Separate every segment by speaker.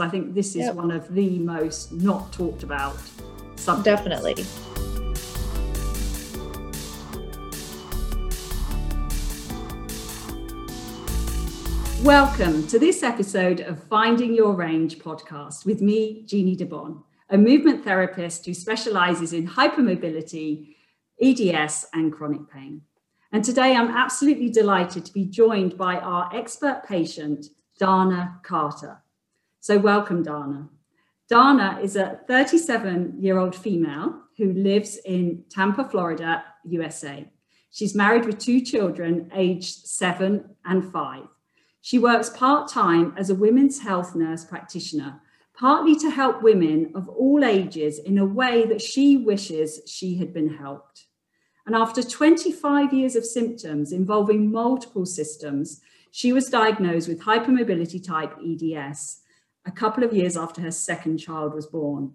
Speaker 1: I think this is yep. one of the most not talked about subjects.
Speaker 2: Definitely.
Speaker 1: Welcome to this episode of Finding Your Range podcast with me, Jeannie Di Bon, a movement therapist who specializes in hypermobility, EDS, and chronic pain. And today I'm absolutely delighted to be joined by our expert patient, Dana Carter. So, welcome, Dana. Dana is a 37 year old female who lives in Tampa, Florida, USA. She's married with two children, aged seven and five. She works part time as a women's health nurse practitioner, partly to help women of all ages in a way that she wishes she had been helped. And after 25 years of symptoms involving multiple systems, she was diagnosed with hypermobility type EDS a couple of years after her second child was born.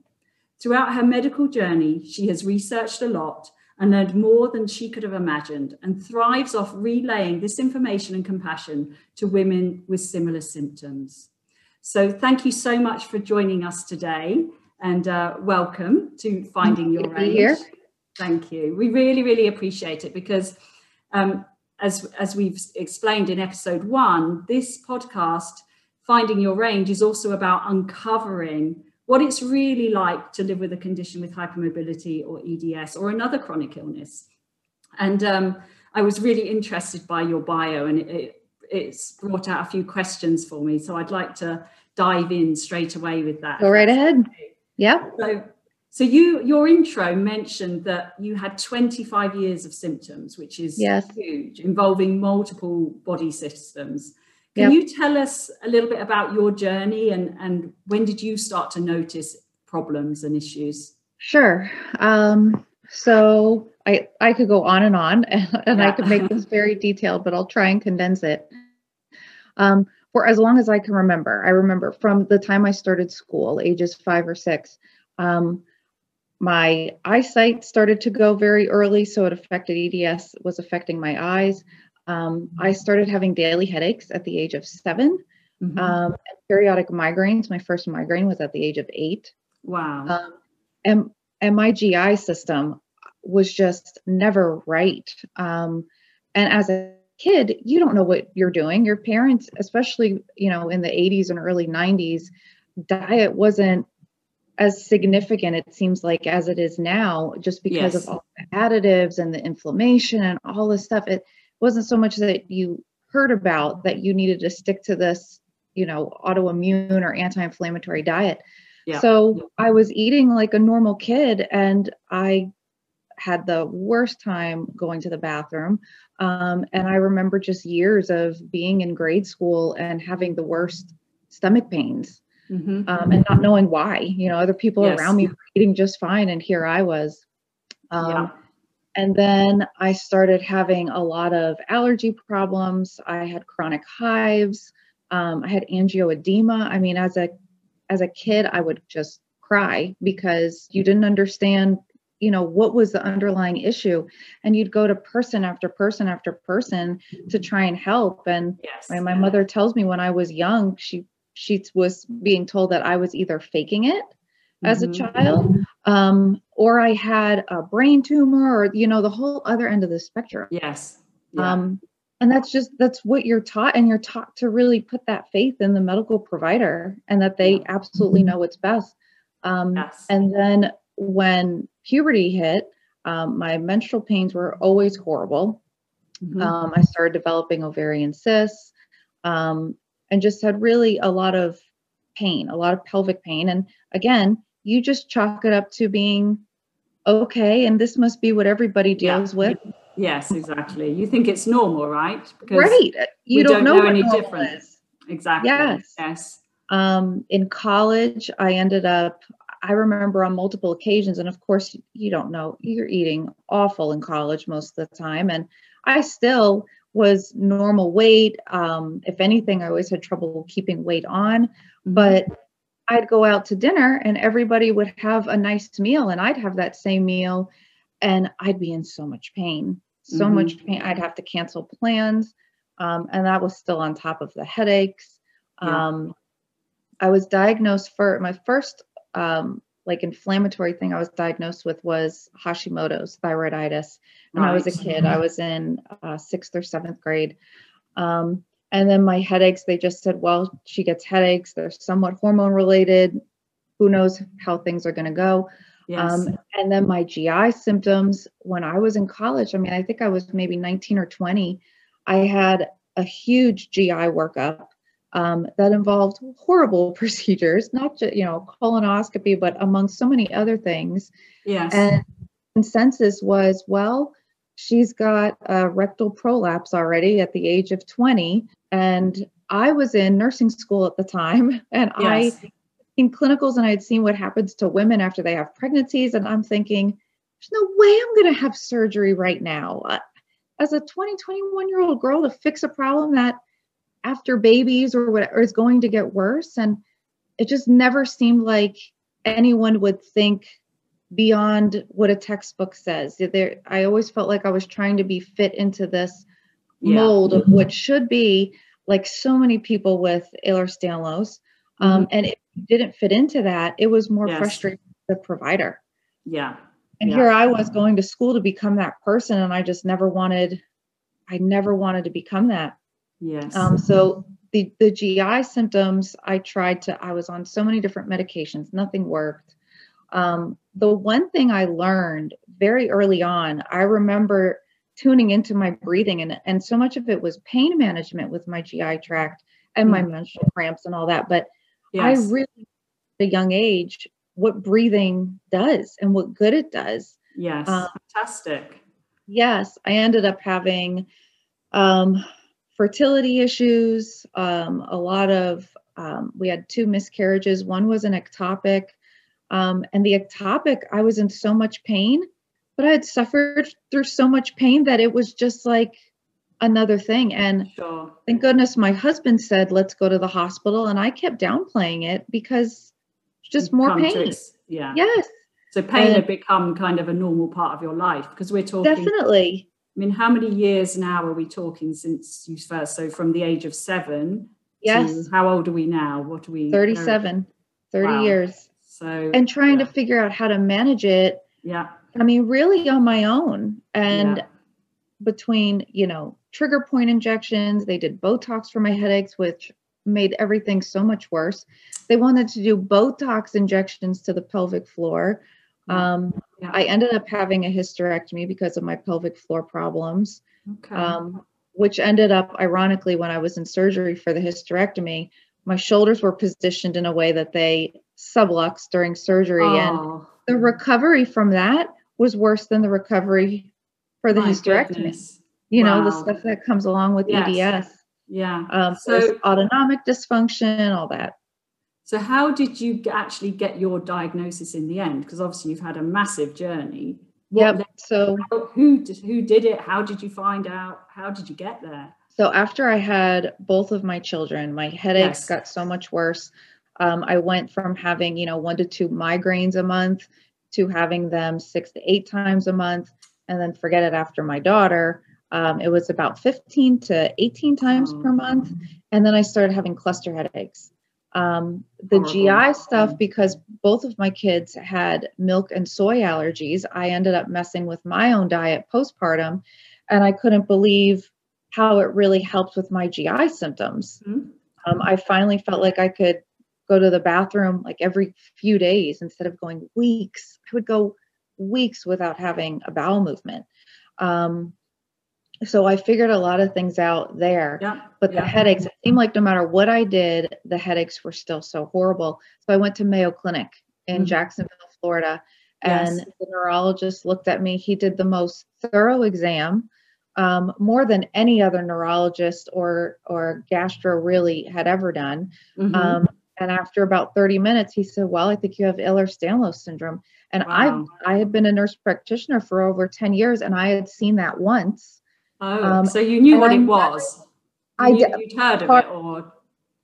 Speaker 1: Throughout her medical journey, she has researched a lot and learned more than she could have imagined and thrives off relaying this information and compassion to women with similar symptoms. So, thank you so much for joining us today and uh, welcome to Finding Your Range. Here. Thank you. We really, really appreciate it because, um, as, as we've explained in episode one, this podcast finding your range is also about uncovering what it's really like to live with a condition with hypermobility or EDS or another chronic illness. And um, I was really interested by your bio, and it, it, it's brought out a few questions for me. So I'd like to dive in straight away with that.
Speaker 2: Go right ahead. Yeah.
Speaker 1: So, so you your intro mentioned that you had 25 years of symptoms, which is yes. huge, involving multiple body systems. Can yep. you tell us a little bit about your journey and, and when did you start to notice problems and issues?
Speaker 2: Sure. Um, so I, I could go on and on and, and yeah. I could make this very detailed, but I'll try and condense it. Um, for as long as I can remember, I remember from the time I started school, ages five or six, um, my eyesight started to go very early, so it affected EDS, was affecting my eyes. Um, I started having daily headaches at the age of 7 mm-hmm. um, periodic migraines. My first migraine was at the age of eight.
Speaker 1: Wow. Um,
Speaker 2: and, and my GI system was just never right. Um, and as a kid, you don't know what you're doing. Your parents, especially, you know, in the 80s and early 90s, diet wasn't as significant it seems like as it is now just because yes. of all the additives and the inflammation and all this stuff it wasn't so much that you heard about that you needed to stick to this, you know, autoimmune or anti-inflammatory diet. Yeah. So I was eating like a normal kid and I had the worst time going to the bathroom. Um, and I remember just years of being in grade school and having the worst stomach pains mm-hmm. um, and not knowing why. You know, other people yes. around me were eating just fine, and here I was. Um, yeah. And then I started having a lot of allergy problems. I had chronic hives. Um, I had angioedema. I mean, as a as a kid, I would just cry because you didn't understand, you know, what was the underlying issue, and you'd go to person after person after person to try and help. And yes. my, my mother tells me when I was young, she she was being told that I was either faking it as a mm-hmm. child um, or i had a brain tumor or you know the whole other end of the spectrum
Speaker 1: yes
Speaker 2: yeah. um, and that's just that's what you're taught and you're taught to really put that faith in the medical provider and that they yeah. absolutely mm-hmm. know what's best um, yes. and then when puberty hit um, my menstrual pains were always horrible mm-hmm. Um, i started developing ovarian cysts um, and just had really a lot of pain a lot of pelvic pain and again you just chalk it up to being okay and this must be what everybody deals yeah. with.
Speaker 1: Yes exactly. You think it's normal right?
Speaker 2: Because right. You don't, don't, know, know any
Speaker 1: difference exactly. Yes. Yes.
Speaker 2: Um, in college i ended up i remember on multiple occasions and of course you don't know you're eating awful in college most of the time and i still was normal weight. Um, if anything i always had trouble keeping weight on mm-hmm. but I'd go out to dinner and everybody would have a nice meal and I'd have that same meal and I'd be in so much pain, so mm-hmm. much pain. I'd have to cancel plans. Um, and that was still on top of the headaches. Yeah. Um, I was diagnosed for my first um, like inflammatory thing I was diagnosed with was Hashimoto's thyroiditis when. I was a kid. I was in uh, sixth or seventh grade. Um, and then my headaches, they just said, well, she gets headaches. They're somewhat hormone related. Who knows how things are going to go. Yes. Um, and then my GI symptoms when I was in college, I mean, I think I was maybe 19 or 20. I had a huge GI workup um, that involved horrible procedures, not just, you know, colonoscopy, but among so many other things.
Speaker 1: Yes.
Speaker 2: And consensus was, well, she's got a rectal prolapse already at the age of 20. And I was in nursing school at the time, and yes. I in clinicals and I had seen what happens to women after they have pregnancies, and I'm thinking, there's no way I'm going to have surgery right now. Uh, as a 20, 21 year old girl to fix a problem that after babies or whatever is going to get worse. And it just never seemed like anyone would think beyond what a textbook says. There, I always felt like I was trying to be fit into this yeah. mold of what should be like so many people with Ehlers-Danlos. Um, mm-hmm. And it didn't fit into that. It was more yes. frustrating the provider.
Speaker 1: Yeah.
Speaker 2: And
Speaker 1: yeah.
Speaker 2: here I was going to school to become that person, and I just never wanted, I never wanted to become that.
Speaker 1: Yes.
Speaker 2: Um, so the the GI symptoms, I tried to. I was on so many different medications, nothing worked. Um, the one thing I learned very early on, I remember tuning into my breathing, and and so much of it was pain management with my GI tract and my mm-hmm. menstrual cramps and all that. But yes. I really, at a young age, what breathing does and what good it does.
Speaker 1: Yes, um, fantastic.
Speaker 2: Yes, I ended up having um, fertility issues, um, a lot of, um, we had two miscarriages. One was an ectopic. Um, and the ectopic, I was in so much pain, but I had suffered through so much pain that it was just like another thing. And sure. thank goodness my husband said, let's go to the hospital. And I kept downplaying it because just more pain. To,
Speaker 1: yeah.
Speaker 2: Yes.
Speaker 1: So pain and, had become kind of a normal part of your life because we're talking
Speaker 2: definitely
Speaker 1: I mean, how many years now are we talking since you first? So from the age of seven.
Speaker 2: Yes.
Speaker 1: how old are we now? What are we?
Speaker 2: 37, 30 wow. years.
Speaker 1: So
Speaker 2: and trying yeah. to figure out how to manage it.
Speaker 1: Yeah.
Speaker 2: I mean, really on my own. And yeah. between, you know, trigger point injections, they did Botox for my headaches, which made everything so much worse. They wanted to do Botox injections to the pelvic floor. Um, yeah. I ended up having a hysterectomy because of my pelvic floor problems, okay. um, which ended up, ironically, when I was in surgery for the hysterectomy, my shoulders were positioned in a way that they subluxed during surgery. Oh. And the recovery from that was worse than the recovery for the my hysterectomy. Goodness. You wow. know, the stuff that comes along with yes. EDS.
Speaker 1: Yeah.
Speaker 2: Um, so autonomic dysfunction, all that.
Speaker 1: So, how did you actually get your diagnosis in the end? Because obviously, you've had a massive journey.
Speaker 2: What yep. So,
Speaker 1: who did, who did it? How did you find out? How did you get there?
Speaker 2: So, after I had both of my children, my headaches yes. got so much worse. Um, I went from having, you know, one to two migraines a month to having them six to eight times a month. And then forget it after my daughter. Um, it was about 15 to 18 times oh. per month. And then I started having cluster headaches. Um, the GI stuff, because both of my kids had milk and soy allergies, I ended up messing with my own diet postpartum, and I couldn't believe how it really helped with my GI symptoms. Mm-hmm. Um, I finally felt like I could go to the bathroom like every few days instead of going weeks. I would go weeks without having a bowel movement. Um, so I figured a lot of things out there.
Speaker 1: Yeah,
Speaker 2: but
Speaker 1: yeah.
Speaker 2: the headaches, it seemed like no matter what I did, the headaches were still so horrible. So I went to Mayo Clinic in mm-hmm. Jacksonville, Florida, and yes. the neurologist looked at me. He did the most thorough exam, um, more than any other neurologist or or gastro really had ever done. Mm-hmm. Um, and after about 30 minutes, he said, "Well, I think you have Ehlers-Danlos syndrome." And wow. I I had been a nurse practitioner for over 10 years, and I had seen that once.
Speaker 1: Oh, um, so you knew what it was. I you, did. You'd heard of it, or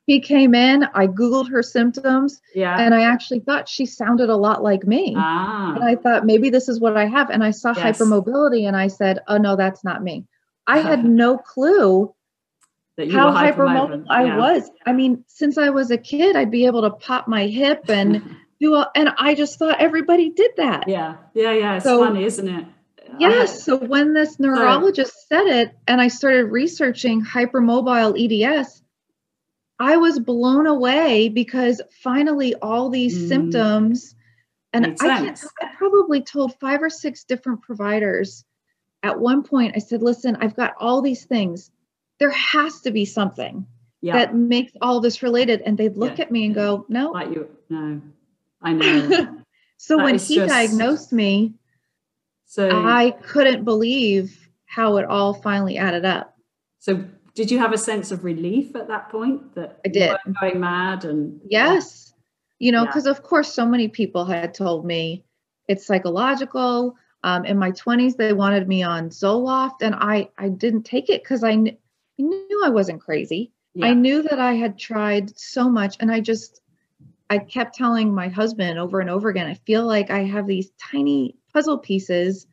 Speaker 2: he came in. I googled her symptoms.
Speaker 1: Yeah.
Speaker 2: And I actually thought she sounded a lot like me.
Speaker 1: Ah.
Speaker 2: And I thought maybe this is what I have. And I saw yes. hypermobility, and I said, "Oh no, that's not me." I had no clue
Speaker 1: that
Speaker 2: how hypermobile I was. I mean, since I was a kid, I'd be able to pop my hip and do a, and I just thought everybody did that.
Speaker 1: Yeah, yeah, yeah. It's so, funny, isn't it?
Speaker 2: Yes. So when this neurologist so, said it, and I started researching hypermobile EDS, I was blown away because finally all these mm, symptoms, and I, can't, I probably told five or six different providers. At one point, I said, "Listen, I've got all these things there has to be something yeah. that makes all this related. And they'd look yeah. at me and go, no.
Speaker 1: Like you, no, I know.
Speaker 2: so that when he just... diagnosed me, so I couldn't believe how it all finally added up.
Speaker 1: So did you have a sense of relief at that point that
Speaker 2: I did
Speaker 1: going mad and
Speaker 2: yes, you know, because yeah. of course so many people had told me it's psychological. Um, in my 20s, they wanted me on Zoloft, and I I didn't take it because I I knew I wasn't crazy. Yeah. I knew that I had tried so much and I just I kept telling my husband over and over again, I feel like I have these tiny puzzle pieces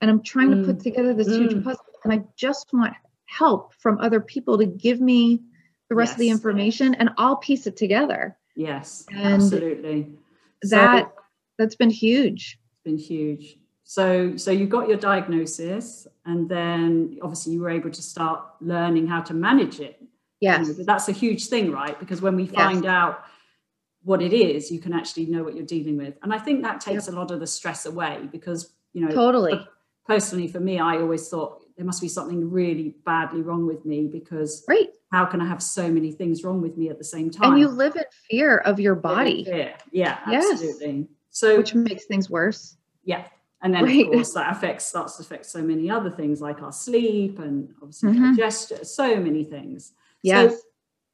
Speaker 2: and I'm trying mm. to put mm. together this mm. huge puzzle and I just want help from other people to give me the rest yes. of the information and I'll piece it together.
Speaker 1: Yes, and absolutely.
Speaker 2: That so, that's been huge.
Speaker 1: It's been huge. So, so you got your diagnosis, and then obviously you were able to start learning how to manage it.
Speaker 2: Yes,
Speaker 1: you know, that's a huge thing, right? Because when we find yes. out what it is, you can actually know what you're dealing with, and I think that takes yep. a lot of the stress away. Because you know,
Speaker 2: totally.
Speaker 1: Personally, for me, I always thought there must be something really badly wrong with me because
Speaker 2: right.
Speaker 1: how can I have so many things wrong with me at the same time?
Speaker 2: And you live in fear of your body.
Speaker 1: Yeah, yeah, absolutely. Yes. So
Speaker 2: which makes things worse.
Speaker 1: Yeah, and then right. of course that affects starts to affect so many other things like our sleep and obviously mm-hmm. digestion, so many things.
Speaker 2: Yes.
Speaker 1: So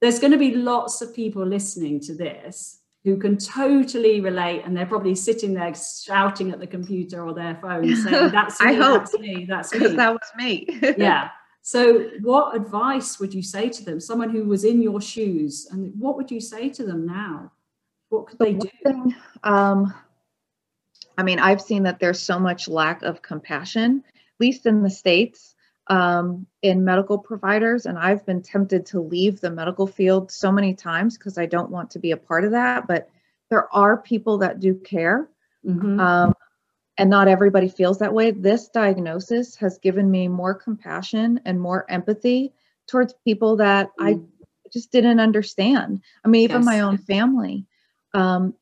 Speaker 1: there's going to be lots of people listening to this who can totally relate and they're probably sitting there shouting at the computer or their phone saying that's me, that's me, that's me.
Speaker 2: that was me.
Speaker 1: yeah. So what advice would you say to them? Someone who was in your shoes and what would you say to them now? What could the they do?
Speaker 2: Thing, um, I mean, I've seen that there's so much lack of compassion, at least in the States, um, in medical providers. And I've been tempted to leave the medical field so many times because I don't want to be a part of that. But there are people that do care. Mm-hmm. Um, and not everybody feels that way. This diagnosis has given me more compassion and more empathy towards people that mm-hmm. I mm. just didn't understand. I mean, even yes. my own family. Um,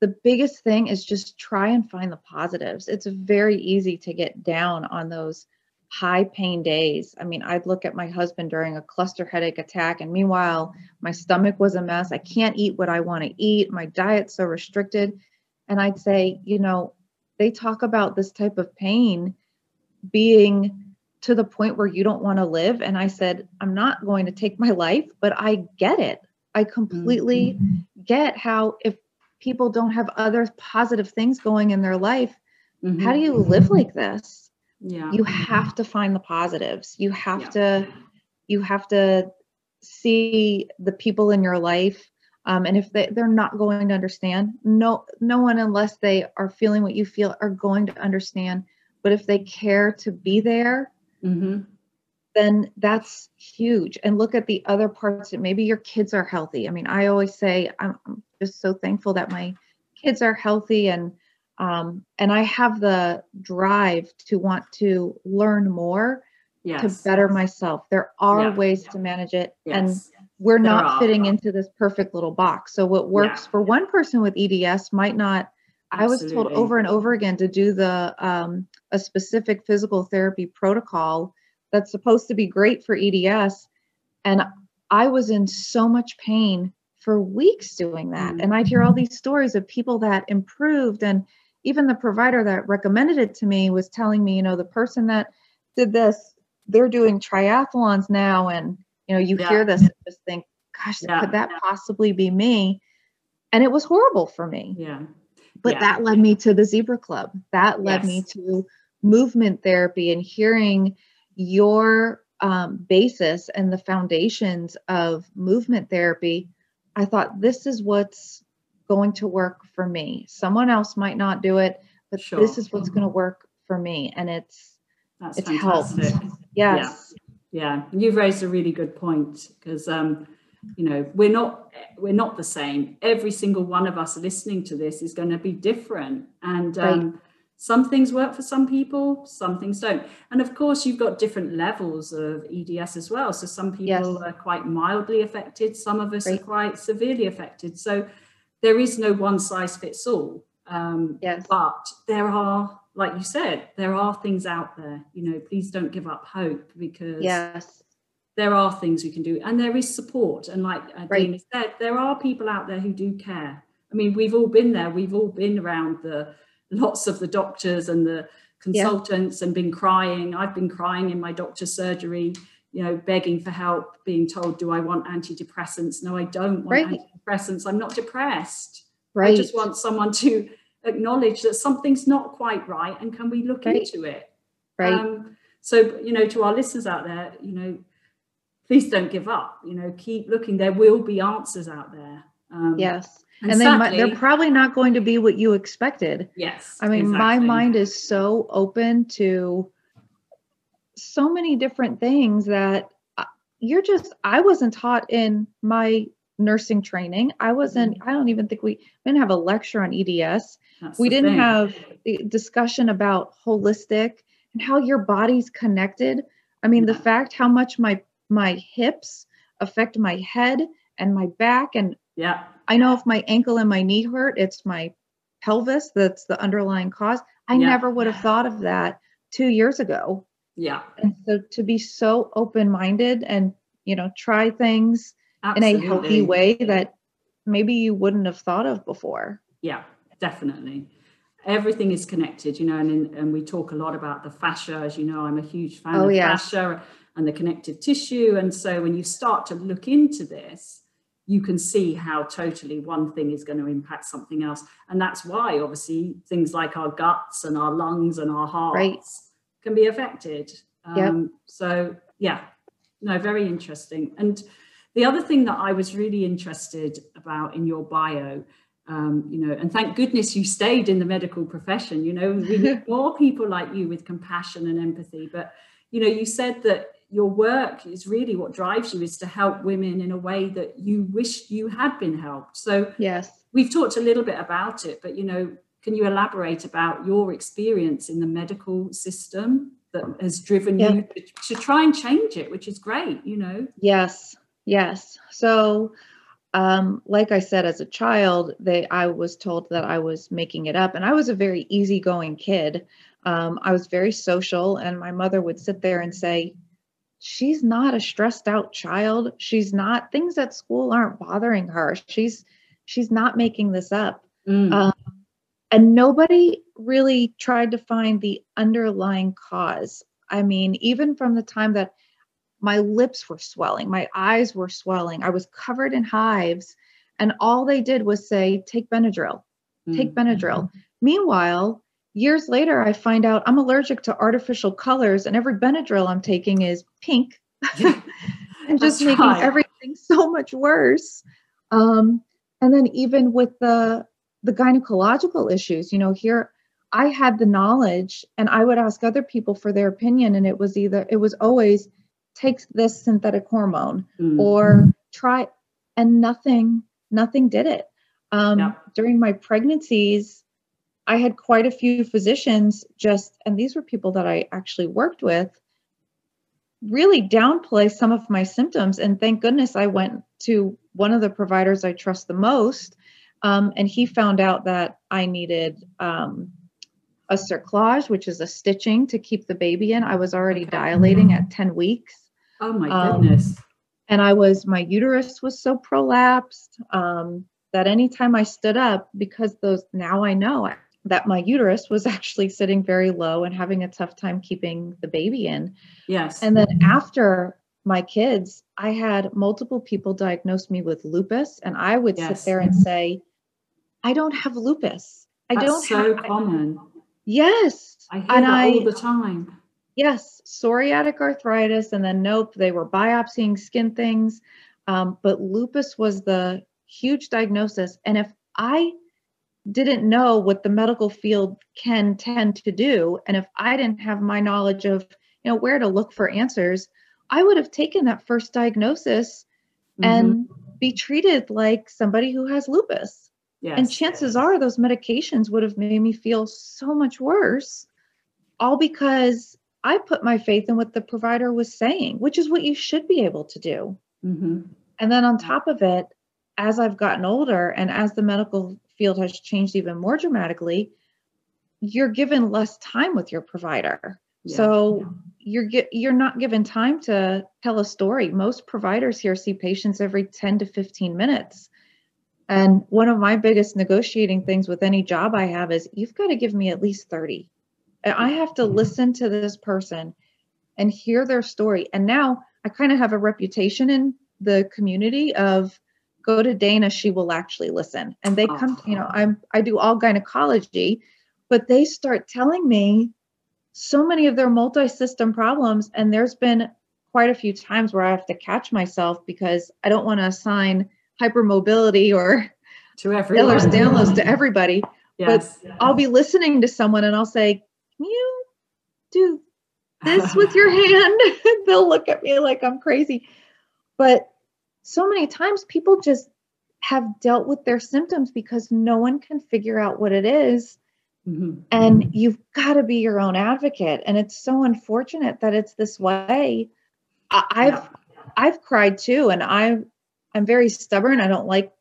Speaker 2: the biggest thing is just try and find the positives. It's very easy to get down on those high pain days. I mean, I'd look at my husband during a cluster headache attack, and meanwhile, my stomach was a mess. I can't eat what I want to eat. My diet's so restricted. And I'd say, you know, they talk about this type of pain being to the point where you don't want to live. And I said, I'm not going to take my life, but I get it. I completely mm-hmm. get how if people don't have other positive things going in their life mm-hmm. how do you live like this
Speaker 1: yeah
Speaker 2: you have to find the positives you have yeah. to you have to see the people in your life um, and if they, they're not going to understand no no one unless they are feeling what you feel are going to understand but if they care to be there mm-hmm. Then that's huge and look at the other parts that maybe your kids are healthy i mean i always say i'm, I'm just so thankful that my kids are healthy and um, and I have the drive to want to learn more yes. to better myself. There are yeah. ways to manage it, yes. and we're not fitting into this perfect little box. So what works yeah. for one person with EDS might not. Absolutely. I was told over and over again to do the um, a specific physical therapy protocol that's supposed to be great for EDS, and I was in so much pain for weeks doing that. And I'd hear all mm-hmm. these stories of people that improved. And even the provider that recommended it to me was telling me, you know, the person that did this, they're doing triathlons now. And, you know, you yeah. hear this and just think, gosh, yeah. could that possibly be me? And it was horrible for me.
Speaker 1: Yeah.
Speaker 2: But yeah. that led me to the Zebra Club. That led yes. me to movement therapy and hearing your um, basis and the foundations of movement therapy I thought this is what's going to work for me. Someone else might not do it, but sure. this is what's going to work for me. And it's
Speaker 1: That's
Speaker 2: it's
Speaker 1: fantastic.
Speaker 2: helped. Yes.
Speaker 1: Yeah. Yeah, you've raised a really good point because um, you know we're not we're not the same. Every single one of us listening to this is going to be different, and um, right. Some things work for some people, some things don't. And of course, you've got different levels of EDS as well. So some people yes. are quite mildly affected, some of us right. are quite severely affected. So there is no one size fits all. Um, yes. But there are like you said, there are things out there. You know, please don't give up hope because
Speaker 2: yes,
Speaker 1: there are things we can do, and there is support. And like uh, right. Dana said, there are people out there who do care. I mean, we've all been there. We've all been around the lots of the doctors and the consultants yeah. and been crying. I've been crying in my doctor's surgery, you know, begging for help, being told, "Do I want antidepressants?" No, I don't want right. antidepressants. I'm not depressed. Right. I just want someone to acknowledge that something's not quite right and can we look right. into it
Speaker 2: right um,
Speaker 1: so you know to our listeners out there you know please don't give up you know keep looking there will be answers out there
Speaker 2: um, yes and, and they they're probably not going to be what you expected
Speaker 1: yes
Speaker 2: i mean exactly. my mind is so open to so many different things that uh, you're just i wasn't taught in my nursing training. I wasn't, mm-hmm. I don't even think we, we didn't have a lecture on EDS. That's we didn't thing. have a discussion about holistic and how your body's connected. I mean, yeah. the fact how much my my hips affect my head and my back and
Speaker 1: yeah.
Speaker 2: I know if my ankle and my knee hurt, it's my pelvis that's the underlying cause. I yeah. never would have thought of that 2 years ago.
Speaker 1: Yeah.
Speaker 2: And so to be so open-minded and, you know, try things Absolutely. in a healthy way that maybe you wouldn't have thought of before.
Speaker 1: Yeah, definitely. Everything is connected, you know, and, and we talk a lot about the fascia. As you know, I'm a huge fan oh, of yes. fascia and the connective tissue. And so when you start to look into this, you can see how totally one thing is going to impact something else. And that's why, obviously, things like our guts and our lungs and our hearts right. can be affected. Um, yep. So, yeah, no, very interesting. And the other thing that I was really interested about in your bio, um, you know, and thank goodness you stayed in the medical profession, you know, we need more people like you with compassion and empathy. But, you know, you said that your work is really what drives you is to help women in a way that you wish you had been helped. So,
Speaker 2: yes,
Speaker 1: we've talked a little bit about it, but, you know, can you elaborate about your experience in the medical system that has driven yeah. you to, to try and change it, which is great, you know?
Speaker 2: Yes. Yes. So, um, like I said, as a child, they I was told that I was making it up, and I was a very easygoing kid. Um, I was very social, and my mother would sit there and say, "She's not a stressed out child. She's not things at school aren't bothering her. She's she's not making this up." Mm. Um, and nobody really tried to find the underlying cause. I mean, even from the time that my lips were swelling, my eyes were swelling, I was covered in hives. And all they did was say, take Benadryl, take mm-hmm. Benadryl. Meanwhile, years later, I find out I'm allergic to artificial colors, and every Benadryl I'm taking is pink and just making right. everything so much worse. Um, and then even with the the gynecological issues, you know, here I had the knowledge and I would ask other people for their opinion, and it was either it was always take this synthetic hormone mm. or try and nothing nothing did it um, yeah. during my pregnancies i had quite a few physicians just and these were people that i actually worked with really downplay some of my symptoms. And thank goodness i went to one of the providers i trust the most um, and he found out that i needed um, a cerclage which is a stitching to keep the baby in. I was already dilating at 10 weeks.
Speaker 1: Oh my um, goodness.
Speaker 2: And I was, my uterus was so prolapsed um, that anytime I stood up, because those, now I know that my uterus was actually sitting very low and having a tough time keeping the baby in.
Speaker 1: Yes.
Speaker 2: And then after my kids, I had multiple people diagnose me with lupus, and I would yes. sit there and say, I don't have lupus. I
Speaker 1: That's
Speaker 2: don't have."
Speaker 1: so
Speaker 2: have,
Speaker 1: common.
Speaker 2: Yes.
Speaker 1: I hear and that I, all the time
Speaker 2: yes, psoriatic arthritis, and then nope, they were biopsying skin things. Um, but lupus was the huge diagnosis. And if I didn't know what the medical field can tend to do, and if I didn't have my knowledge of you know where to look for answers, I would have taken that first diagnosis mm-hmm. and be treated like somebody who has lupus. Yes, and chances yes. are those medications would have made me feel so much worse, all because I put my faith in what the provider was saying, which is what you should be able to do. Mm-hmm. And then on top of it, as I've gotten older and as the medical field has changed even more dramatically, you're given less time with your provider. Yeah, so yeah. you're get, you're not given time to tell a story. Most providers here see patients every 10 to 15 minutes. And one of my biggest negotiating things with any job I have is you've got to give me at least 30. And I have to mm-hmm. listen to this person and hear their story. And now I kind of have a reputation in the community of go to Dana, she will actually listen. And they come, you know, I'm I do all gynecology, but they start telling me so many of their multi-system problems. And there's been quite a few times where I have to catch myself because I don't want to assign hypermobility or
Speaker 1: to everyone.
Speaker 2: To everybody. Yes. But I'll be listening to someone and I'll say, Can you do this with your hand? They'll look at me like I'm crazy. But so many times people just have dealt with their symptoms because no one can figure out what it is. Mm-hmm. And you've got to be your own advocate. And it's so unfortunate that it's this way. I, have yeah. I've cried too, and I I'm very stubborn. I don't like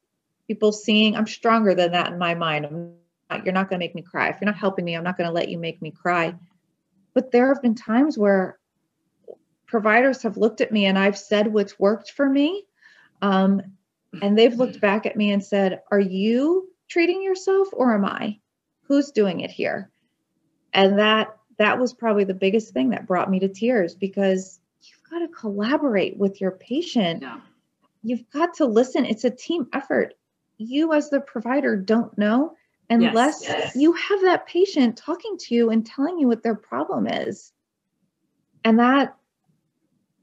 Speaker 2: people seeing I'm stronger than that in my mind. I'm not, you're not going to make me cry. If you're not helping me, I'm not going to let you make me cry. But there have been times where providers have looked at me and I've said what's worked for me um, and they've looked back at me and said, Are you treating yourself or am I? Who's doing it here? And that that was probably the biggest thing that brought me to tears because you've got to collaborate with your patient. Yeah. You've got to listen. It's a team effort. You, as the provider, don't know unless yes, yes. you have that patient talking to you and telling you what their problem is. And that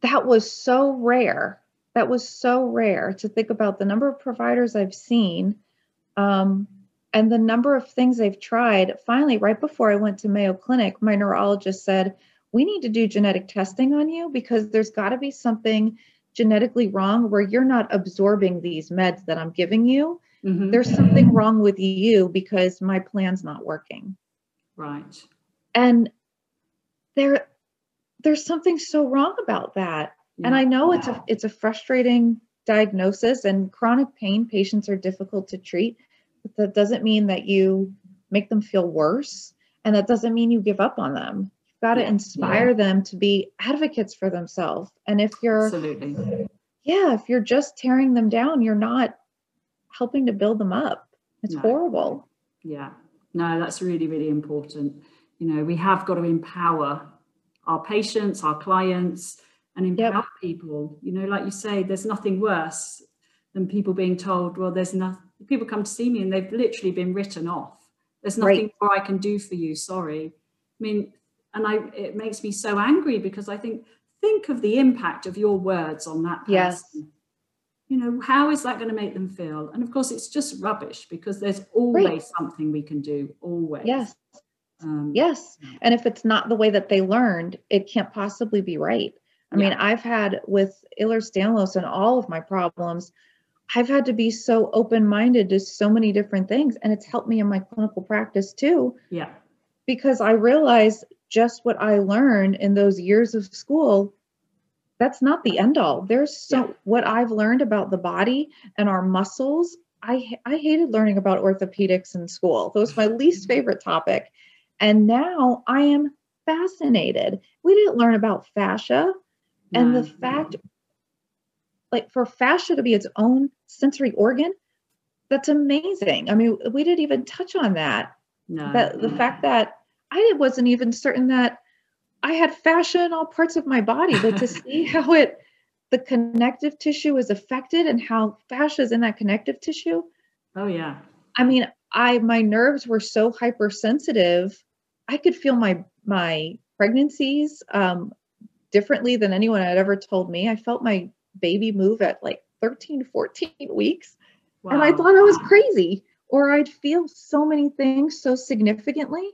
Speaker 2: that was so rare that was so rare to think about the number of providers I've seen um, and the number of things they've tried. Finally, right before I went to Mayo Clinic, my neurologist said, We need to do genetic testing on you because there's got to be something genetically wrong where you're not absorbing these meds that I'm giving you. Mm-hmm. There's something wrong with you because my plan's not working.
Speaker 1: Right.
Speaker 2: And there there's something so wrong about that. And I know it's a it's a frustrating diagnosis and chronic pain patients are difficult to treat, but that doesn't mean that you make them feel worse and that doesn't mean you give up on them. You've got to inspire yeah. them to be advocates for themselves. And if you're
Speaker 1: Absolutely.
Speaker 2: Yeah, if you're just tearing them down, you're not helping to build them up. It's no. horrible.
Speaker 1: Yeah. No, that's really really important. You know, we have got to empower our patients, our clients, and empower yep. people. You know, like you say, there's nothing worse than people being told, well, there's nothing. People come to see me and they've literally been written off. There's nothing right. more I can do for you. Sorry. I mean, and I it makes me so angry because I think think of the impact of your words on that person. Yes. You know, how is that going to make them feel? And of course, it's just rubbish because there's always right. something we can do. Always.
Speaker 2: Yes. Um, yes. And if it's not the way that they learned, it can't possibly be right. I yeah. mean, I've had with Ehlers-Danlos and all of my problems, I've had to be so open-minded to so many different things, and it's helped me in my clinical practice too.
Speaker 1: Yeah,
Speaker 2: because I realize just what I learned in those years of school. That's not the end all. There's so yeah. what I've learned about the body and our muscles. I I hated learning about orthopedics in school. That was my least favorite topic. And now I am fascinated. We didn't learn about fascia and the fact, like for fascia to be its own sensory organ, that's amazing. I mean, we didn't even touch on that. No. But the fact that I wasn't even certain that I had fascia in all parts of my body, but to see how it, the connective tissue is affected and how fascia is in that connective tissue.
Speaker 1: Oh, yeah.
Speaker 2: I mean, I, my nerves were so hypersensitive. I could feel my, my pregnancies. Um, differently than anyone had ever told me. I felt my baby move at like 13, 14 weeks. Wow. And I thought I was crazy, or I'd feel so many things so significantly.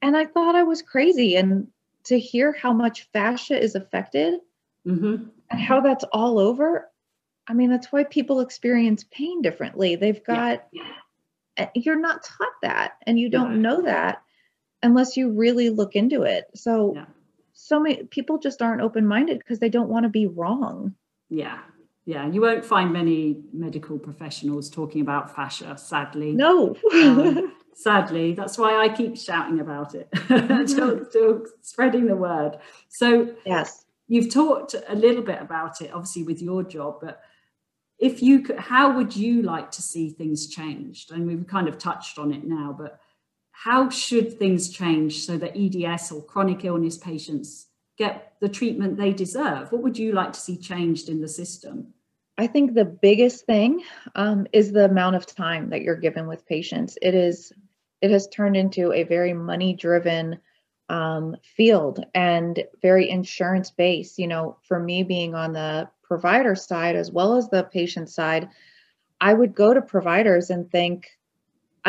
Speaker 2: And I thought I was crazy. And to hear how much fascia is affected, mm-hmm. and how that's all over. I mean, that's why people experience pain differently. They've got, yeah. Yeah. you're not taught that and you don't know that unless you really look into it. So, yeah. So many people just aren't open minded because they don't want to be wrong.
Speaker 1: Yeah. Yeah. You won't find many medical professionals talking about fascia, sadly.
Speaker 2: No.
Speaker 1: um, sadly. That's why I keep shouting about it, still, still spreading the word. So,
Speaker 2: yes,
Speaker 1: you've talked a little bit about it, obviously, with your job, but if you could, how would you like to see things changed? And we've kind of touched on it now, but how should things change so that EDS or chronic illness patients get the treatment they deserve? What would you like to see changed in the system?
Speaker 2: I think the biggest thing um, is the amount of time that you're given with patients. It is it has turned into a very money driven um, field and very insurance based. You know, for me being on the provider side as well as the patient side, I would go to providers and think,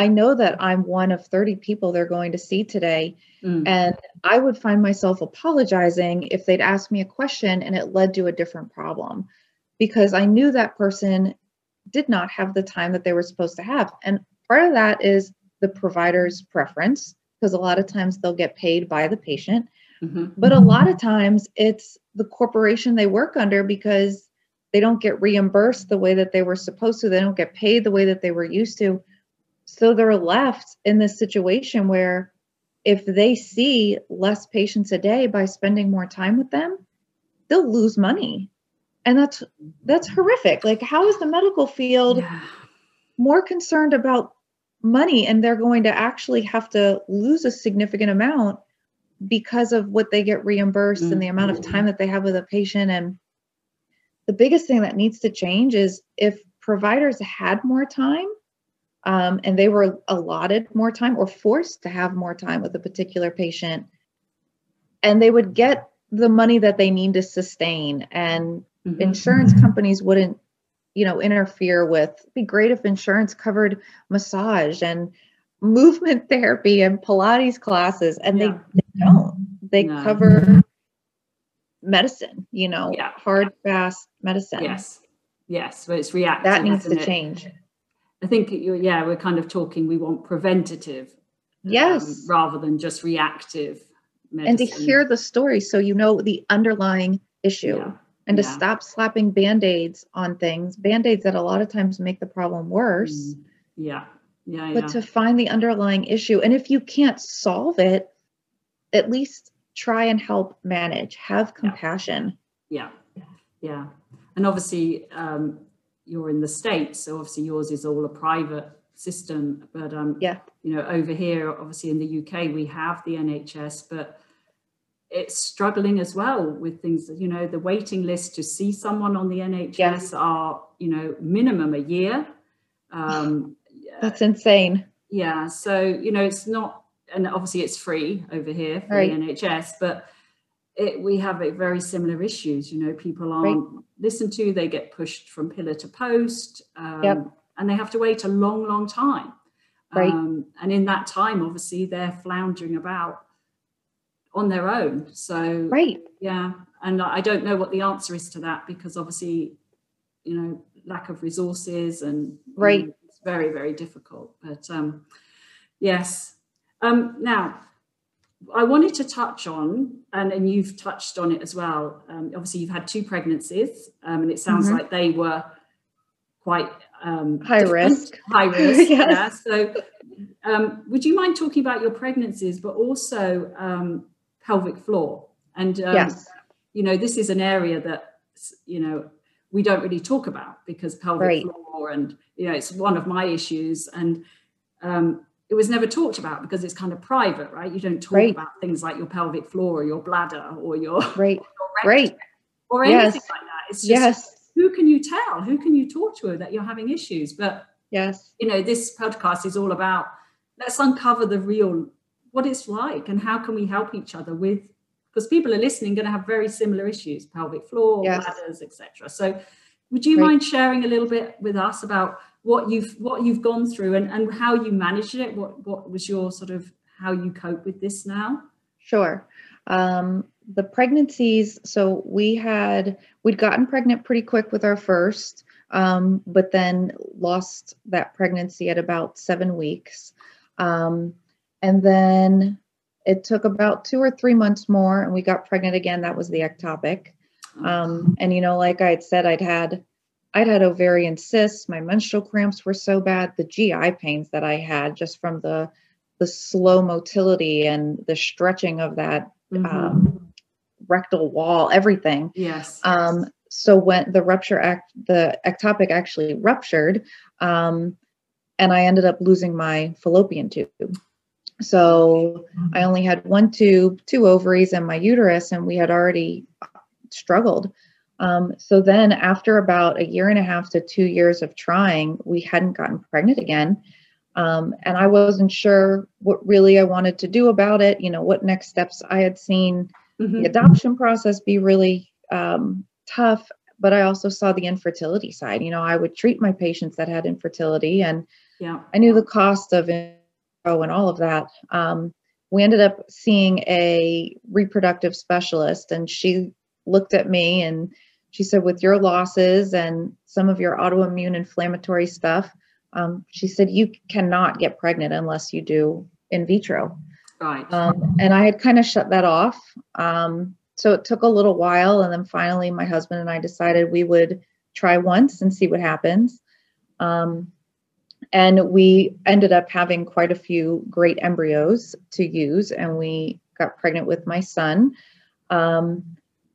Speaker 2: I know that I'm one of 30 people they're going to see today. Mm. And I would find myself apologizing if they'd ask me a question and it led to a different problem because I knew that person did not have the time that they were supposed to have. And part of that is the provider's preference because a lot of times they'll get paid by the patient. Mm-hmm. But a lot of times it's the corporation they work under because they don't get reimbursed the way that they were supposed to. They don't get paid the way that they were used to. So they're left in this situation where if they see less patients a day by spending more time with them, they'll lose money. And that's that's horrific. Like how is the medical field yeah. more concerned about money and they're going to actually have to lose a significant amount because of what they get reimbursed mm-hmm. and the amount of time that they have with a patient and the biggest thing that needs to change is if providers had more time um, and they were allotted more time or forced to have more time with a particular patient and they would get the money that they need to sustain and mm-hmm. insurance companies wouldn't you know interfere with It'd be great if insurance covered massage and movement therapy and pilates classes and yeah. they, they, don't they no. cover medicine you know yeah. hard fast medicine
Speaker 1: yes yes but it's reactive
Speaker 2: that needs to
Speaker 1: it?
Speaker 2: change
Speaker 1: i think yeah we're kind of talking we want preventative
Speaker 2: yes.
Speaker 1: um, rather than just reactive
Speaker 2: medicine. and to hear the story so you know the underlying issue yeah. and to stop slapping band-aids on things. Band-aids that a lot of times make the problem worse.
Speaker 1: Mm. yeah. Yeah
Speaker 2: but to find the underlying issue and if you can't solve it at least try and help manage. Have compassion.
Speaker 1: Yeah. Yeah. And obviously um, you're in the states so obviously yours is all a private system but um
Speaker 2: yeah
Speaker 1: you know over here obviously in the uk we have the nhs but it's struggling as well with things you know the waiting list to see someone on the nhs yes. are you know minimum a year um,
Speaker 2: that's insane
Speaker 1: yeah so you know it's not and obviously it's free over here for right. the nhs but it, we have a very similar issues you know people aren't right. listened to they get pushed from pillar to post um, yep. and they have to wait a long long time right. Um, and in that time obviously they're floundering about on their own. So
Speaker 2: right,
Speaker 1: yeah, and I don't know what the answer is to that because obviously, you know, lack of resources and
Speaker 2: right, know,
Speaker 1: it's very very difficult. But um, yes, um, now. I wanted to touch on, and, and you've touched on it as well. Um, obviously, you've had two pregnancies, um, and it sounds mm-hmm. like they were quite um,
Speaker 2: high different. risk.
Speaker 1: High risk. yes. Yeah. So, um, would you mind talking about your pregnancies, but also um, pelvic floor. And, um,
Speaker 2: yes.
Speaker 1: you know, this is an area that, you know, we don't really talk about because pelvic right. floor and, you know, it's one of my issues. And um, it was never talked about because it's kind of private, right? You don't talk right. about things like your pelvic floor or your bladder or your,
Speaker 2: right.
Speaker 1: Your
Speaker 2: right.
Speaker 1: or anything yes. like that. It's just, yes. who can you tell? Who can you talk to that you're having issues? But,
Speaker 2: yes,
Speaker 1: you know, this podcast is all about let's uncover the real what it's like and how can we help each other with because people are listening going to have very similar issues pelvic floor yes. bladders etc so would you Great. mind sharing a little bit with us about what you've what you've gone through and, and how you managed it what what was your sort of how you cope with this now
Speaker 2: sure um, the pregnancies, so we had we'd gotten pregnant pretty quick with our first, um, but then lost that pregnancy at about seven weeks. Um, and then it took about two or three months more, and we got pregnant again. That was the ectopic. Um, and you know, like I had said, I'd had I'd had ovarian cysts. My menstrual cramps were so bad. The GI pains that I had just from the the slow motility and the stretching of that mm-hmm. um, rectal wall, everything.
Speaker 1: Yes.
Speaker 2: Um, so when the rupture act, the ectopic actually ruptured, um, and I ended up losing my fallopian tube. So I only had one tube, two ovaries, and my uterus, and we had already struggled. Um, so then, after about a year and a half to two years of trying, we hadn't gotten pregnant again. Um, and I wasn't sure what really I wanted to do about it. You know, what next steps I had seen mm-hmm. the adoption process be really um, tough, but I also saw the infertility side. You know, I would treat my patients that had infertility, and
Speaker 1: yeah.
Speaker 2: I knew the cost of it and all of that. Um, we ended up seeing a reproductive specialist, and she looked at me and she said, with your losses and some of your autoimmune inflammatory stuff, um, she said, you cannot get pregnant unless you do in vitro.
Speaker 1: Right.
Speaker 2: Um, and I had kind of shut that off. Um, so it took a little while. And then finally, my husband and I decided we would try once and see what happens. Um, and we ended up having quite a few great embryos to use, and we got pregnant with my son. Um,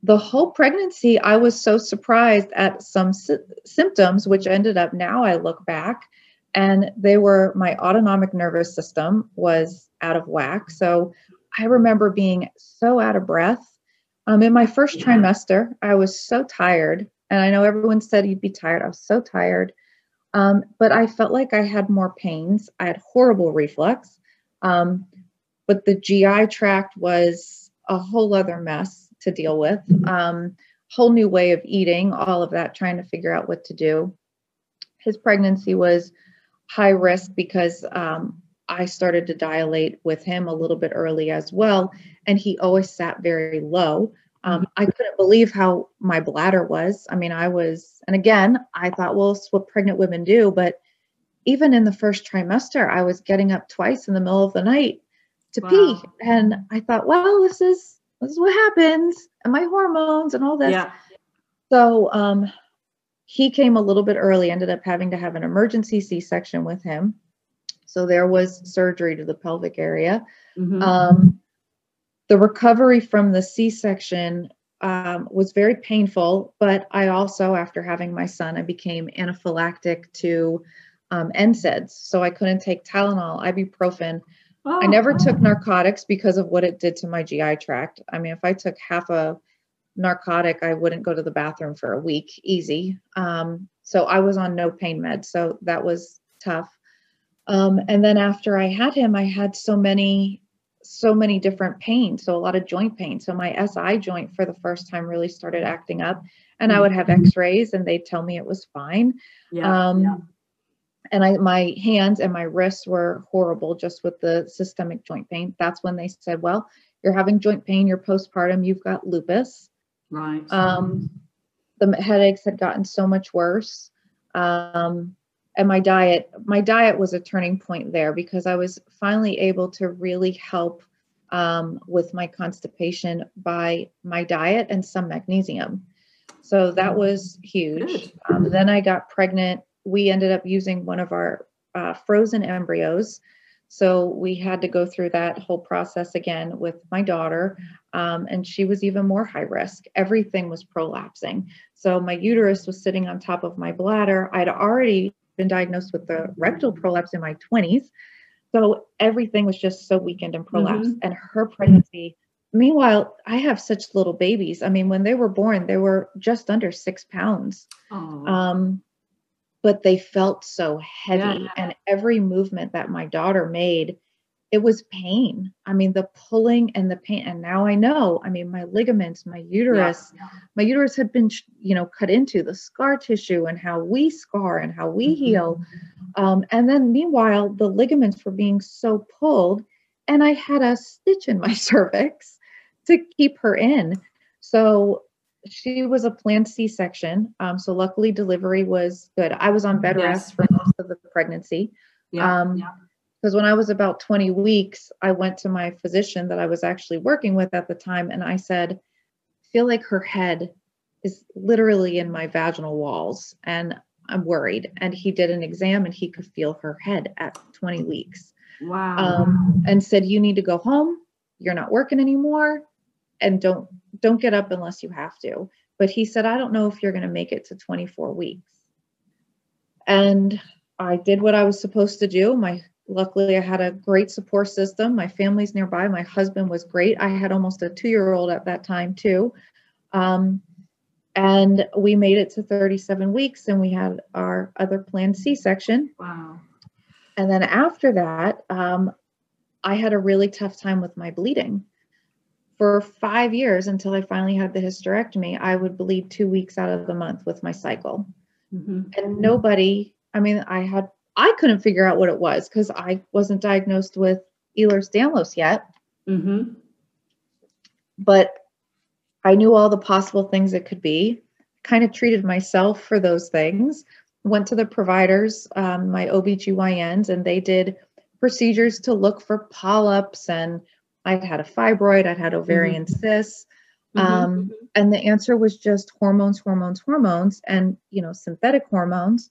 Speaker 2: the whole pregnancy, I was so surprised at some sy- symptoms, which ended up now I look back, and they were my autonomic nervous system was out of whack. So I remember being so out of breath. Um, in my first yeah. trimester, I was so tired, and I know everyone said you'd be tired. I was so tired. Um, but I felt like I had more pains. I had horrible reflux. Um, but the GI tract was a whole other mess to deal with. Um, whole new way of eating, all of that, trying to figure out what to do. His pregnancy was high risk because um, I started to dilate with him a little bit early as well. And he always sat very low. Um, I couldn't believe how my bladder was. I mean, I was, and again, I thought, well, it's what pregnant women do. But even in the first trimester, I was getting up twice in the middle of the night to wow. pee. And I thought, well, this is this is what happens, and my hormones and all this.
Speaker 1: Yeah.
Speaker 2: So um, he came a little bit early. Ended up having to have an emergency C-section with him. So there was surgery to the pelvic area. Mm-hmm. Um, the recovery from the C-section um, was very painful, but I also, after having my son, I became anaphylactic to um, NSAIDs. So I couldn't take Tylenol, ibuprofen. Oh, I never took narcotics because of what it did to my GI tract. I mean, if I took half a narcotic, I wouldn't go to the bathroom for a week, easy. Um, so I was on no pain meds. So that was tough. Um, and then after I had him, I had so many so many different pains, so a lot of joint pain. So my SI joint for the first time really started acting up, and I would have mm-hmm. X-rays, and they'd tell me it was fine.
Speaker 1: Yeah, um, yeah.
Speaker 2: And I, my hands and my wrists were horrible just with the systemic joint pain. That's when they said, "Well, you're having joint pain. You're postpartum. You've got lupus."
Speaker 1: Right.
Speaker 2: Um, the headaches had gotten so much worse. Um, and my diet my diet was a turning point there because i was finally able to really help um, with my constipation by my diet and some magnesium so that mm. was huge um, then i got pregnant we ended up using one of our uh, frozen embryos so we had to go through that whole process again with my daughter um, and she was even more high risk everything was prolapsing so my uterus was sitting on top of my bladder i'd already been diagnosed with the rectal prolapse in my 20s. So everything was just so weakened and prolapsed. Mm-hmm. And her pregnancy, meanwhile, I have such little babies. I mean, when they were born, they were just under six pounds. Um, but they felt so heavy. Yeah. And every movement that my daughter made, it was pain. I mean, the pulling and the pain. And now I know, I mean, my ligaments, my uterus, yeah, my uterus had been, you know, cut into the scar tissue and how we scar and how we mm-hmm. heal. Um, and then meanwhile, the ligaments were being so pulled, and I had a stitch in my cervix to keep her in. So she was a planned C-section. Um, so luckily delivery was good. I was on bed
Speaker 1: Yes.
Speaker 2: rest for most of the pregnancy.
Speaker 1: Yeah.
Speaker 2: Um,
Speaker 1: yeah.
Speaker 2: Because when I was about 20 weeks, I went to my physician that I was actually working with at the time and I said, I feel like her head is literally in my vaginal walls and I'm worried. And he did an exam and he could feel her head at 20 weeks
Speaker 1: Wow.
Speaker 2: um, and said, You need to go home. You're not working anymore and don't don't get up unless you have to. But he said, I don't know if you're going to make it to 24 weeks. And I did what I was supposed to do. My luckily I had a great support system. My family's nearby. My husband was great. I had almost a two-year-old at that time too. Um, and we made it to 37 weeks and we had our other planned C-section.
Speaker 1: wow.
Speaker 2: And then after that, um, I had a really tough time with my bleeding. For five years until I finally had the hysterectomy, I would bleed two weeks out of the month with my cycle.
Speaker 1: Mhm.
Speaker 2: And nobody, I mean, I had, I couldn't figure out what it was because I wasn't diagnosed with Ehlers Danlos yet,
Speaker 1: Mhm.
Speaker 2: but I knew all the possible things it could be. Kind of treated myself for those things. Went to the providers, um, my OBGYNs, and they did procedures to look for polyps. And I'd had a fibroid, I'd had ovarian cysts.
Speaker 1: Mhm.
Speaker 2: Um, and the answer was just hormones, hormones, hormones, and you know, synthetic hormones,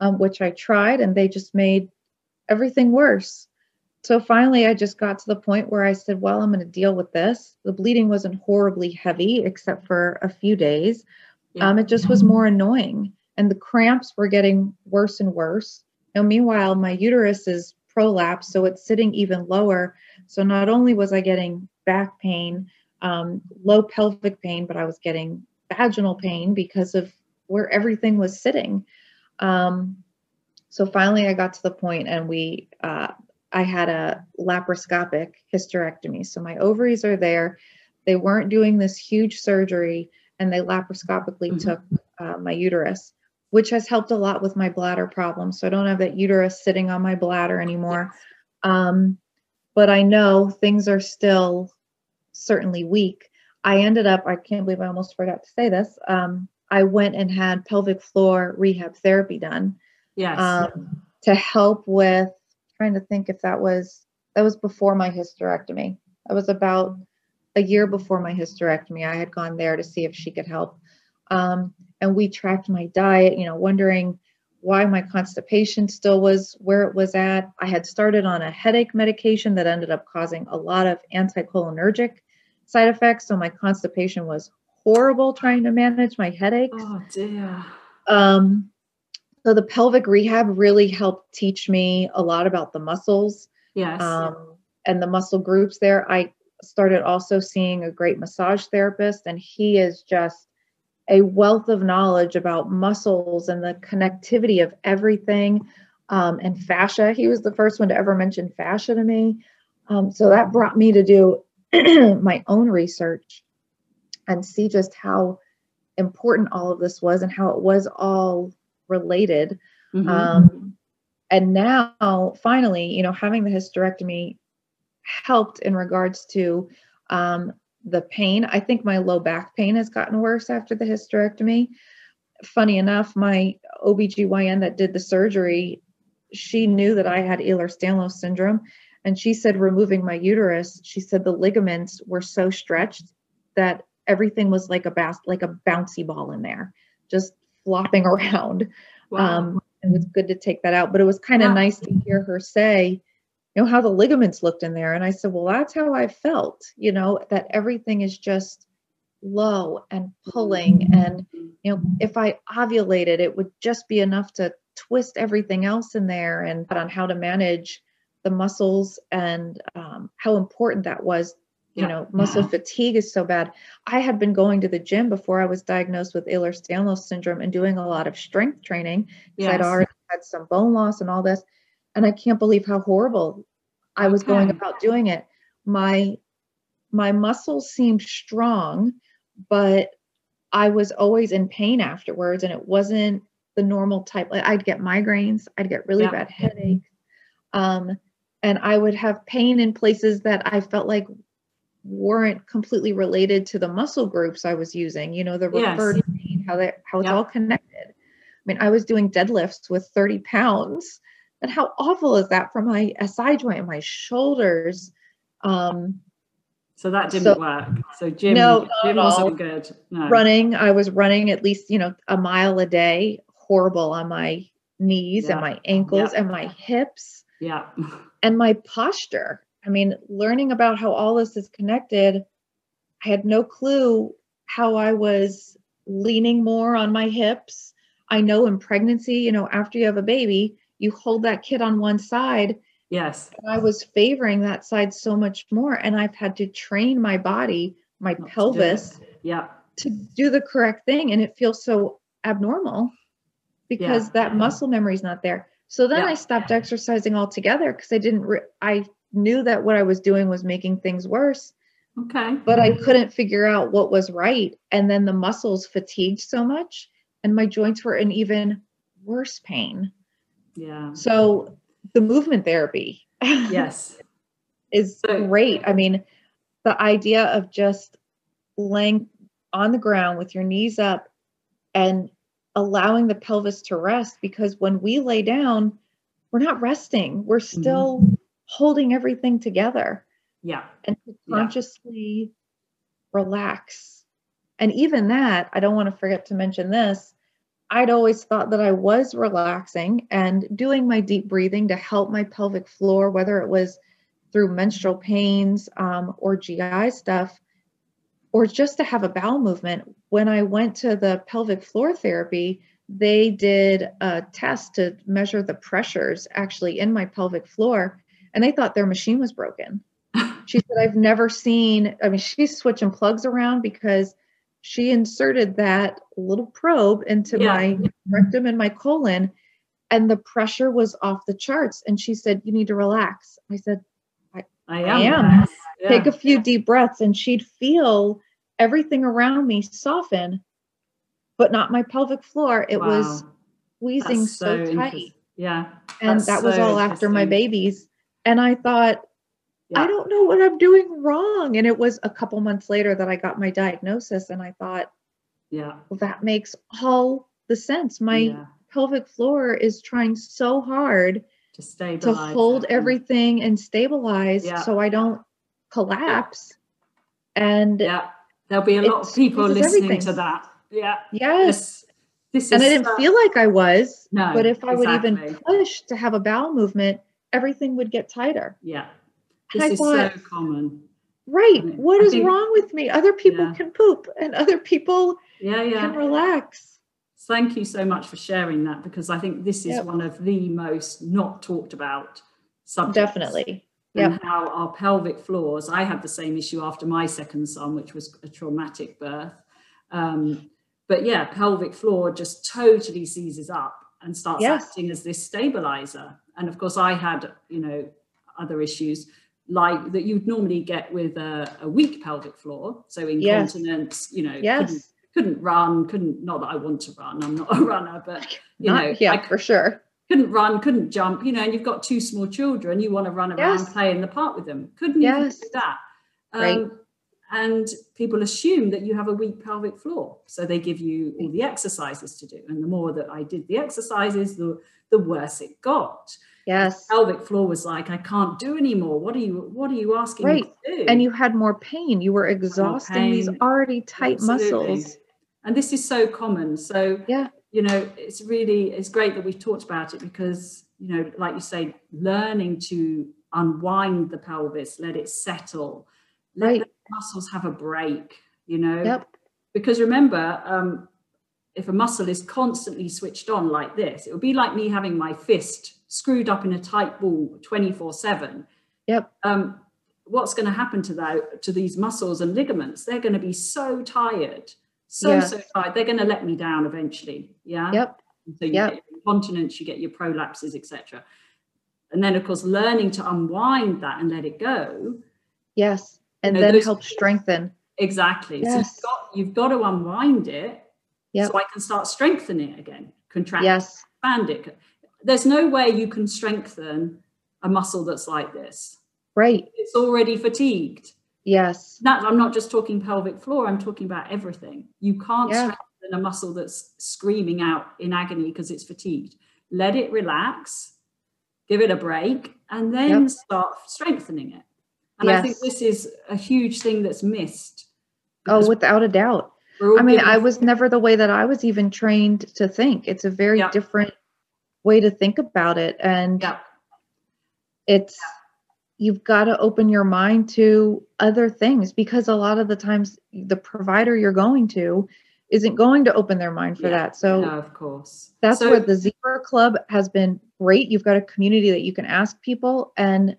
Speaker 2: um, which I tried, and they just made everything worse. So finally, I just got to the point where I said, Well, I'm going to deal with this. The bleeding wasn't horribly heavy, except for a few days.
Speaker 1: Yeah.
Speaker 2: Um, it just was more annoying. And the cramps were getting worse and worse. Now, meanwhile, my uterus is prolapsed, so it's sitting even lower. So not only was I getting back pain, um, low pelvic pain, but I was getting vaginal pain because of where everything was sitting. Um, so finally, I got to the point, and we, uh, I had a laparoscopic hysterectomy. So my ovaries are there. They weren't doing this huge surgery, and they laparoscopically
Speaker 1: Mhm.
Speaker 2: took uh, my uterus, which has helped a lot with my bladder problem. So I don't have that uterus sitting on my bladder anymore. Um, but I know things are still certainly weak. I ended up, I can't believe I almost forgot to say this. Um, I went and had pelvic floor rehab therapy done
Speaker 1: Yes.
Speaker 2: um, to help with trying to think if that was that was before my hysterectomy. That was about a year before my hysterectomy. I had gone there to see if she could help. Um, and we tracked my diet, you know, wondering why my constipation still was where it was at. I had started on a headache medication that ended up causing a lot of anticholinergic side effects. So my constipation was horrible trying to manage my headaches.
Speaker 1: oh dear.
Speaker 2: Um, so the pelvic rehab really helped teach me a lot about the muscles
Speaker 1: Yes.
Speaker 2: um, and the muscle groups there. I started also seeing a great massage therapist, and he is just a wealth of knowledge about muscles and the connectivity of everything um, and fascia. He was the first one to ever mention fascia to me. Um, so that brought me to do my own research and see just how important all of this was and how it was all related.
Speaker 1: Mhm.
Speaker 2: Um, and now, finally, you know, having the hysterectomy helped in regards to um, the pain. I think my low back pain has gotten worse after the hysterectomy. Funny enough, my OBGYN that did the surgery, she knew that I had Ehlers-Danlos syndrome. And she said, removing my uterus, she said the ligaments were so stretched that everything was like a bas- like a bouncy ball in there, just flopping around.
Speaker 1: wow.
Speaker 2: Um, it was good to take that out, but it was kind of
Speaker 1: Wow.
Speaker 2: nice to hear her say, you know, how the ligaments looked in there. And I said, well, that's how I felt, you know, that everything is just low and pulling. And, you know, if I ovulated, it would just be enough to twist everything else in there and on how to manage the muscles and um, how important that was. You
Speaker 1: Yeah.
Speaker 2: know, muscle fatigue is so bad. I had been going to the gym before I was diagnosed with Ehlers-Danlos syndrome and doing a lot of strength training because I'd already had some bone loss and all this. And I can't believe how horrible I was going about doing it. My my muscles seemed strong, but I was always in pain afterwards, and it wasn't the normal type. Like I'd get migraines, I'd get really
Speaker 1: Yeah.
Speaker 2: bad headaches, um, and I would have pain in places that I felt like weren't completely related to the muscle groups I was using, you know, the
Speaker 1: Yes.
Speaker 2: referred pain, how that how it's
Speaker 1: Yeah.
Speaker 2: all connected. I mean, I was doing deadlifts with 30 pounds. And how awful is that for my SI joint and my shoulders? Um,
Speaker 1: So that didn't
Speaker 2: So-
Speaker 1: work. So gym,
Speaker 2: No,
Speaker 1: gym wasn't good. No.
Speaker 2: running, I was running at least, you know, a mile a day, horrible on my knees and my ankles
Speaker 1: Yeah.
Speaker 2: and my hips.
Speaker 1: Yeah.
Speaker 2: and my posture. I mean, learning about how all this is connected, I had no clue how I was leaning more on my hips. I know in pregnancy, you know, after you have a baby, you hold that kid on one side.
Speaker 1: Yes.
Speaker 2: I was favoring that side so much more. And I've had to train my body, my
Speaker 1: do
Speaker 2: pelvis,
Speaker 1: Yeah.
Speaker 2: to do the correct thing. And it feels so abnormal because
Speaker 1: Yeah.
Speaker 2: that muscle memory is not there. So then
Speaker 1: Yeah.
Speaker 2: I stopped exercising altogether because I didn't, re- I knew that what I was doing was making things worse,
Speaker 1: Okay.
Speaker 2: but I couldn't figure out what was right. And then the muscles fatigued so much and my joints were in even worse pain.
Speaker 1: Yeah.
Speaker 2: So the movement therapy
Speaker 1: Yes.
Speaker 2: is
Speaker 1: So-
Speaker 2: great. I mean, the idea of just laying on the ground with your knees up and allowing the pelvis to rest because when we lay down, we're not resting. We're mm-hmm. still holding everything together
Speaker 1: Yeah.
Speaker 2: and to
Speaker 1: Yeah.
Speaker 2: consciously relax. And even that, I don't want to forget to mention this. I'd always thought that I was relaxing and doing my deep breathing to help my pelvic floor, whether it was through menstrual pains um, or GI stuff, or just to have a bowel movement. When I went to the pelvic floor therapy, they did a test to measure the pressures actually in my pelvic floor, and they thought their machine was broken. She said, I've never seen, I mean, she's switching plugs around because she inserted that little probe into
Speaker 1: Yeah.
Speaker 2: my rectum and my colon, and the pressure was off the charts. And she said, You need to relax. I said,
Speaker 1: I
Speaker 2: I
Speaker 1: am.
Speaker 2: am.
Speaker 1: Yeah.
Speaker 2: Take a few deep breaths, and she'd feel everything around me soften, but not my pelvic floor. It was
Speaker 1: Wow.
Speaker 2: squeezing
Speaker 1: That's
Speaker 2: so,
Speaker 1: interesting.
Speaker 2: tight.
Speaker 1: Yeah.
Speaker 2: And
Speaker 1: That's
Speaker 2: that was
Speaker 1: so
Speaker 2: all after my babies. And I thought,
Speaker 1: Yeah.
Speaker 2: I don't know what I'm doing wrong. And it was a couple months later that I got my diagnosis, and I thought,
Speaker 1: Yeah.
Speaker 2: well, that makes all the sense. My
Speaker 1: yeah.
Speaker 2: pelvic floor is trying so hard
Speaker 1: To stabilize.
Speaker 2: to hold
Speaker 1: and-
Speaker 2: everything and stabilize
Speaker 1: Yeah.
Speaker 2: so I don't collapse. And
Speaker 1: Yeah. There'll be a lot of people listening
Speaker 2: everything.
Speaker 1: to that. Yeah.
Speaker 2: yes,
Speaker 1: This, this is
Speaker 2: and I didn't
Speaker 1: stuff-
Speaker 2: feel like I was,
Speaker 1: No,
Speaker 2: but if I would even push to have a bowel movement, everything would get tighter.
Speaker 1: Yeah. This
Speaker 2: I
Speaker 1: is
Speaker 2: thought,
Speaker 1: so common.
Speaker 2: right,
Speaker 1: mean,
Speaker 2: what
Speaker 1: I
Speaker 2: is
Speaker 1: think-
Speaker 2: wrong with me? Other people
Speaker 1: Yeah.
Speaker 2: can poop and other people
Speaker 1: Yeah. Yeah.
Speaker 2: can relax.
Speaker 1: Thank you so much for sharing that because I think this is
Speaker 2: Yep.
Speaker 1: one of the most not talked about subjects.
Speaker 2: Definitely.
Speaker 1: And how our pelvic floors, I had the same issue after my second son, which was a traumatic birth. Um, but yeah, pelvic floor just totally seizes up and starts
Speaker 2: Yes.
Speaker 1: acting as this stabilizer. And of course, I had, you know, other issues like that you'd normally get with a, a weak pelvic floor. So
Speaker 2: Yes.
Speaker 1: incontinence, you know, couldn't, couldn't run, couldn't, not that I want to run, I'm not a runner, but you
Speaker 2: Not,
Speaker 1: know,
Speaker 2: yeah,
Speaker 1: I
Speaker 2: for sure.
Speaker 1: couldn't run, couldn't jump, you know, and you've got two small children, you want to run around,
Speaker 2: Yes.
Speaker 1: play in the park with them. Couldn't
Speaker 2: Yes.
Speaker 1: do that. Um,
Speaker 2: Right.
Speaker 1: And people assume that you have a weak pelvic floor. So they give you all the exercises to do. And the more that I did the exercises, the, the worse it got.
Speaker 2: Yes.
Speaker 1: Pelvic floor was like, I can't do anymore. What are you what are you asking me to do?
Speaker 2: And you had more pain. You were exhausting these already tight
Speaker 1: Absolutely.
Speaker 2: muscles.
Speaker 1: And this is so common. So
Speaker 2: Yeah.
Speaker 1: you know, it's really it's great that we've talked about it because, you know, like you say, learning to unwind the pelvis, let it settle, let
Speaker 2: Right.
Speaker 1: the muscles have a break, you know.
Speaker 2: Yep.
Speaker 1: Because remember, um, if a muscle is constantly switched on like this, it would be like me having my fist screwed up in a tight ball 24 7
Speaker 2: Yep.
Speaker 1: um, what's going to happen to that to these muscles and ligaments they're going to be so tired so
Speaker 2: Yes.
Speaker 1: so tired they're going to let me down eventually yeah
Speaker 2: Yep.
Speaker 1: so you
Speaker 2: Yep.
Speaker 1: get your incontinence you get your prolapses etc and then of course learning to unwind that and let it go
Speaker 2: Yes. And
Speaker 1: know,
Speaker 2: then help strengthen.
Speaker 1: exactly so
Speaker 2: Yes.
Speaker 1: you've got, you've got to unwind it
Speaker 2: Yep.
Speaker 1: so i can start strengthening it again contract
Speaker 2: Yes.
Speaker 1: expand it there's no way you can strengthen a muscle that's like this
Speaker 2: Right.
Speaker 1: it's already fatigued
Speaker 2: Yes.
Speaker 1: That I'm not just talking pelvic floor, I'm talking about everything. You can't
Speaker 2: Yeah.
Speaker 1: strengthen a muscle that's screaming out in agony because it's fatigued. Let it relax, give it a break, and then
Speaker 2: Yep.
Speaker 1: start strengthening it. And I think this is a huge thing that's missed.
Speaker 2: Oh, without a doubt. I mean, I was never the way that I was even trained to think. It's a very
Speaker 1: Yeah.
Speaker 2: different way to think about it. And
Speaker 1: Yeah.
Speaker 2: it's, you've got to open your mind to other things because a lot of the times the provider you're going to isn't going to open their mind for
Speaker 1: Yeah.
Speaker 2: that. So
Speaker 1: No, of course.
Speaker 2: that's
Speaker 1: So-
Speaker 2: where the Zebra Club has been great. You've got a community that you can ask people. And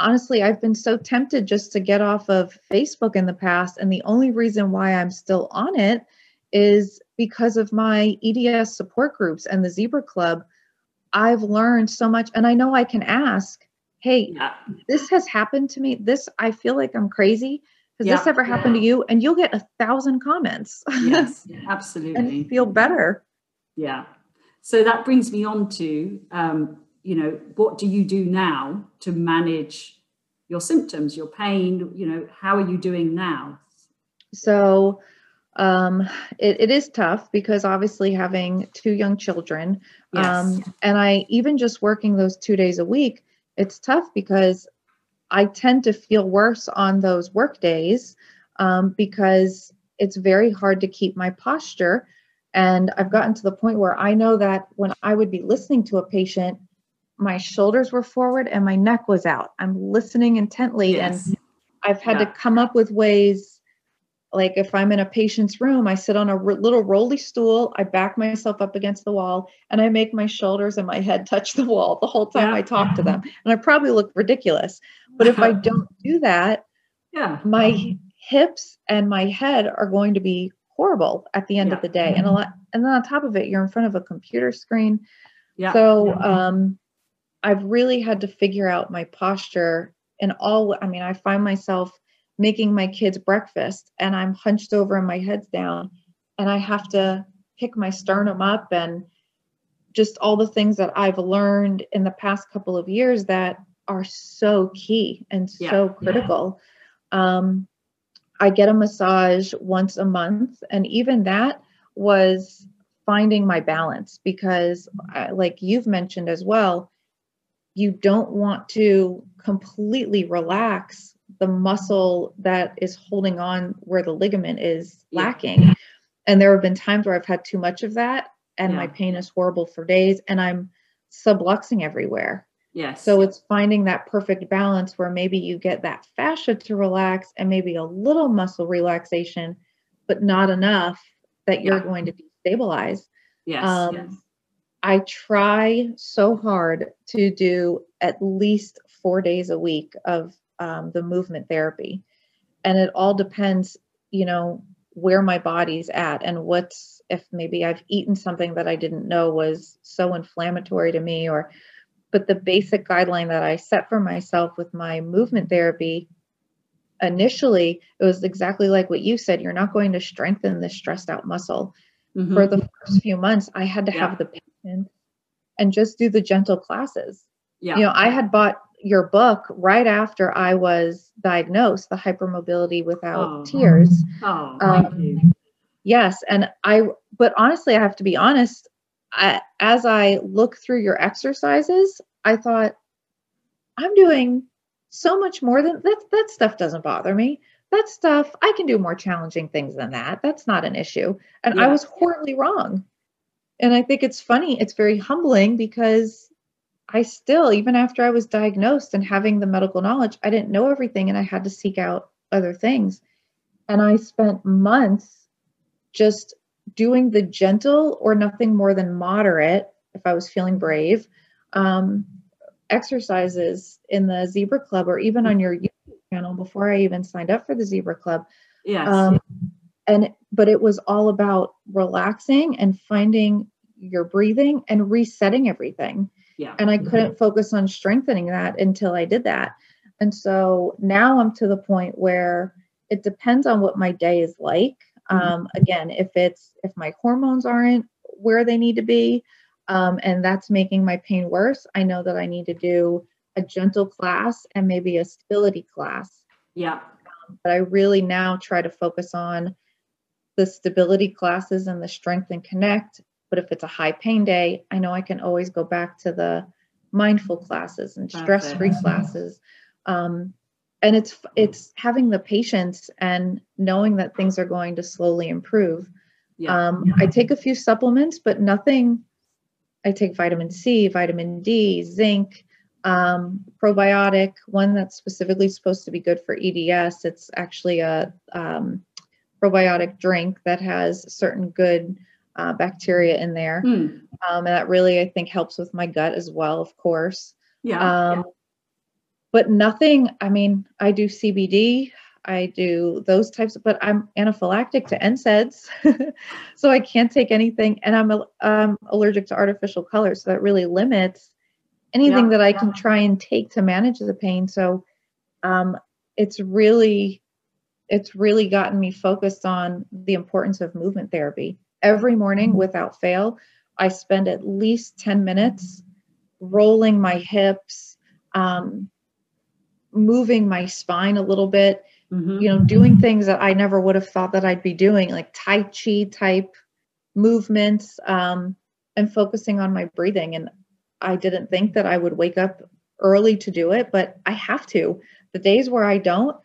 Speaker 2: honestly, I've been so tempted just to get off of Facebook in the past. And the only reason why I'm still on it is because of my EDS support groups and the Zebra Club. I've learned so much. And I know I can ask, hey,
Speaker 1: Yeah.
Speaker 2: this has happened to me. This, I feel like I'm crazy. Has this ever happened to you? And you'll get a thousand comments
Speaker 1: Yes, absolutely.
Speaker 2: and feel better.
Speaker 1: Yeah. So that brings me on to, um, you know, what do you do now to manage your symptoms, your pain? You know, how are you doing now?
Speaker 2: So um, it, it is tough because obviously having two young children,
Speaker 1: Yes.
Speaker 2: um, and I even just working those two days a week, it's tough because I tend to feel worse on those work days um, because it's very hard to keep my posture. And I've gotten to the point where I know that when I would be listening to a patient, my shoulders were forward and my neck was out. I'm listening intently and. I've had
Speaker 1: Yeah.
Speaker 2: to come up with ways like if I'm in a patient's room, I sit on a r- little rolly stool, I back myself up against the wall, and I make my shoulders and my head touch the wall the whole time
Speaker 1: Yeah.
Speaker 2: I talk to them. And I probably look ridiculous. But if I don't do that,
Speaker 1: yeah.
Speaker 2: my hips and my head are going to be horrible at the end
Speaker 1: Yeah.
Speaker 2: of the day. And a lot and then on top of it, you're in front of a computer screen.
Speaker 1: Yeah.
Speaker 2: So um, I've really had to figure out my posture and all. I mean, I find myself making my kids breakfast and I'm hunched over and my head's down, and I have to pick my sternum up and just all the things that I've learned in the past couple of years that are so key and
Speaker 1: Yeah.
Speaker 2: so critical. Um, I get a massage once a month, and even that was finding my balance because, I, like you've mentioned as well, you don't want to completely relax the muscle that is holding on where the ligament is
Speaker 1: Yeah.
Speaker 2: lacking. And there have been times where I've had too much of that, and my pain is horrible for days, and I'm subluxing everywhere.
Speaker 1: Yes.
Speaker 2: So it's finding that perfect balance where maybe you get that fascia to relax and maybe a little muscle relaxation, but not enough that you're
Speaker 1: Yeah.
Speaker 2: going to destabilize.
Speaker 1: yes.
Speaker 2: um,
Speaker 1: yes.
Speaker 2: I try so hard to do at least four days a week of um, the movement therapy. And it all depends, you know, where my body's at and what's, if maybe I've eaten something that I didn't know was so inflammatory to me, or, but the basic guideline that I set for myself with my movement therapy initially, it was exactly like what you said you're not going to strengthen the stressed out muscle
Speaker 1: Mhm.
Speaker 2: for the first few months, I had to
Speaker 1: Yeah.
Speaker 2: have the patience and just do the gentle classes.
Speaker 1: yeah.
Speaker 2: You know, I had bought your book right after I was diagnosed, the hypermobility without
Speaker 1: Oh.
Speaker 2: tears.
Speaker 1: oh, thank
Speaker 2: um,
Speaker 1: you.
Speaker 2: Yes, and I but honestly, I have to be honest, I, as I look through your exercises, I thought I'm doing so much more than that that stuff doesn't bother me. That stuff, I can do more challenging things than that. That's not an issue. And I was horribly wrong. And I think it's funny, it's very humbling because I still, even after I was diagnosed and having the medical knowledge, I didn't know everything and I had to seek out other things. And I spent months just doing the gentle or nothing more than moderate, if I was feeling brave, um, exercises in the Zebra Club or even on your YouTube channel before I even signed up for the Zebra Club.
Speaker 1: Yes.
Speaker 2: Um, and but it was all about relaxing and finding your breathing and resetting everything
Speaker 1: yeah.
Speaker 2: and I couldn't focus on strengthening that until I did that. And so now I'm to the point where it depends on what my day is like.
Speaker 1: Mhm.
Speaker 2: Um, again, if it's if my hormones aren't where they need to be, um, and that's making my pain worse, I know that I need to do a gentle class and maybe a stability class.
Speaker 1: yeah.
Speaker 2: but I really now try to focus on the stability classes and the strength and connect. But if it's a high pain day, I know I can always go back to the mindful classes and stress free classes. Um, and it's it's having the patience and knowing that things are going to slowly improve. Yeah. Um, I take a few supplements, but nothing. I take vitamin C, vitamin D, zinc, um, probiotic, one that's specifically supposed to be good for EDS. It's actually a um, probiotic drink that has certain good uh, bacteria in there. Mm. Um, and that really, I think, helps with my gut as well, of course.
Speaker 1: Yeah, um, yeah.
Speaker 2: But nothing, I mean, I do CBD, I do those types, of, but I'm anaphylactic to NSAIDs. so I can't take anything. And I'm um, allergic to artificial colors. So that really limits anything yeah, that I yeah. can try and take to manage the pain. So um, it's really, it's really gotten me focused on the importance of movement therapy. Every morning, mm-hmm. without fail, I spend at least 10 minutes rolling my hips, um, moving my spine a little bit, mm-hmm. you know, doing things that I never would have thought that I'd be doing, like Tai Chi type movements, um, and focusing on my breathing. And I didn't think that I would wake up early to do it, but I have to. The days where I don't,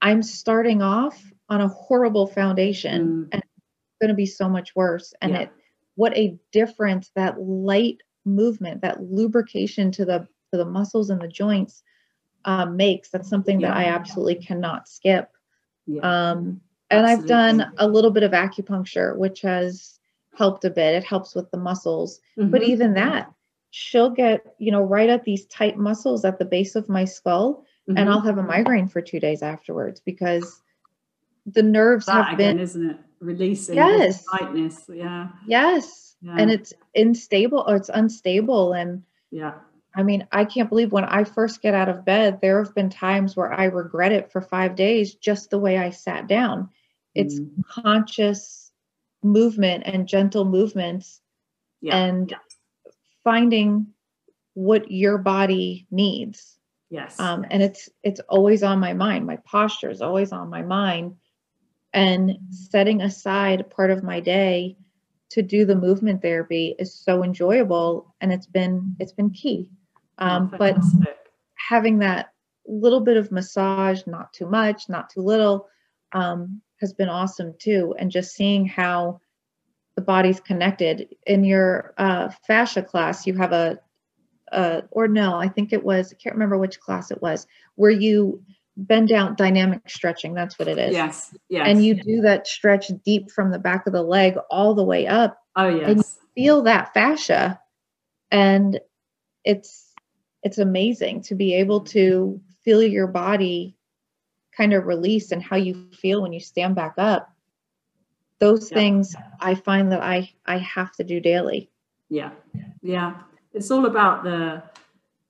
Speaker 2: I'm starting off on a horrible foundation mm. and it's going to be so much worse. And yeah. it, what a difference that light movement, that lubrication to the to the muscles and the joints um, makes. That's something yeah. that I absolutely cannot skip. Yeah. Um, and absolutely. I've done a little bit of acupuncture, which has helped a bit. It helps with the muscles, mm-hmm. but even that, she'll get, you know, right at these tight muscles at the base of my skull, mm-hmm. and I'll have a migraine for two days afterwards because the nerves
Speaker 1: that
Speaker 2: have again,
Speaker 1: been, isn't it? Releasing yes. tightness. Yeah.
Speaker 2: Yes. Yeah. And it's unstable or it's unstable. And
Speaker 1: yeah.
Speaker 2: I mean, I can't believe when I first get out of bed, there have been times where I regret it for five days just the way I sat down. It's mm. conscious movement and gentle movements. Yeah. And finding what your body needs.
Speaker 1: Yes.
Speaker 2: Um, and it's it's always on my mind. My posture is always on my mind. And setting aside part of my day to do the movement therapy is so enjoyable and it's been it's been key. Um, but having that little bit of massage, not too much, not too little, um, has been awesome too. And just seeing how the body's connected. In your uh, fascia class, you have a, a, or no, I think it was, I can't remember which class it was, where you bend down dynamic stretching. That's what it is.
Speaker 1: Yes. Yes.
Speaker 2: And you do that stretch deep from the back of the leg all the way up.
Speaker 1: Oh, yes.
Speaker 2: And feel that fascia. And it's, it's amazing to be able to feel your body kind of release and how you feel when you stand back up those yeah. things i find that i i have to do daily
Speaker 1: yeah yeah it's all about the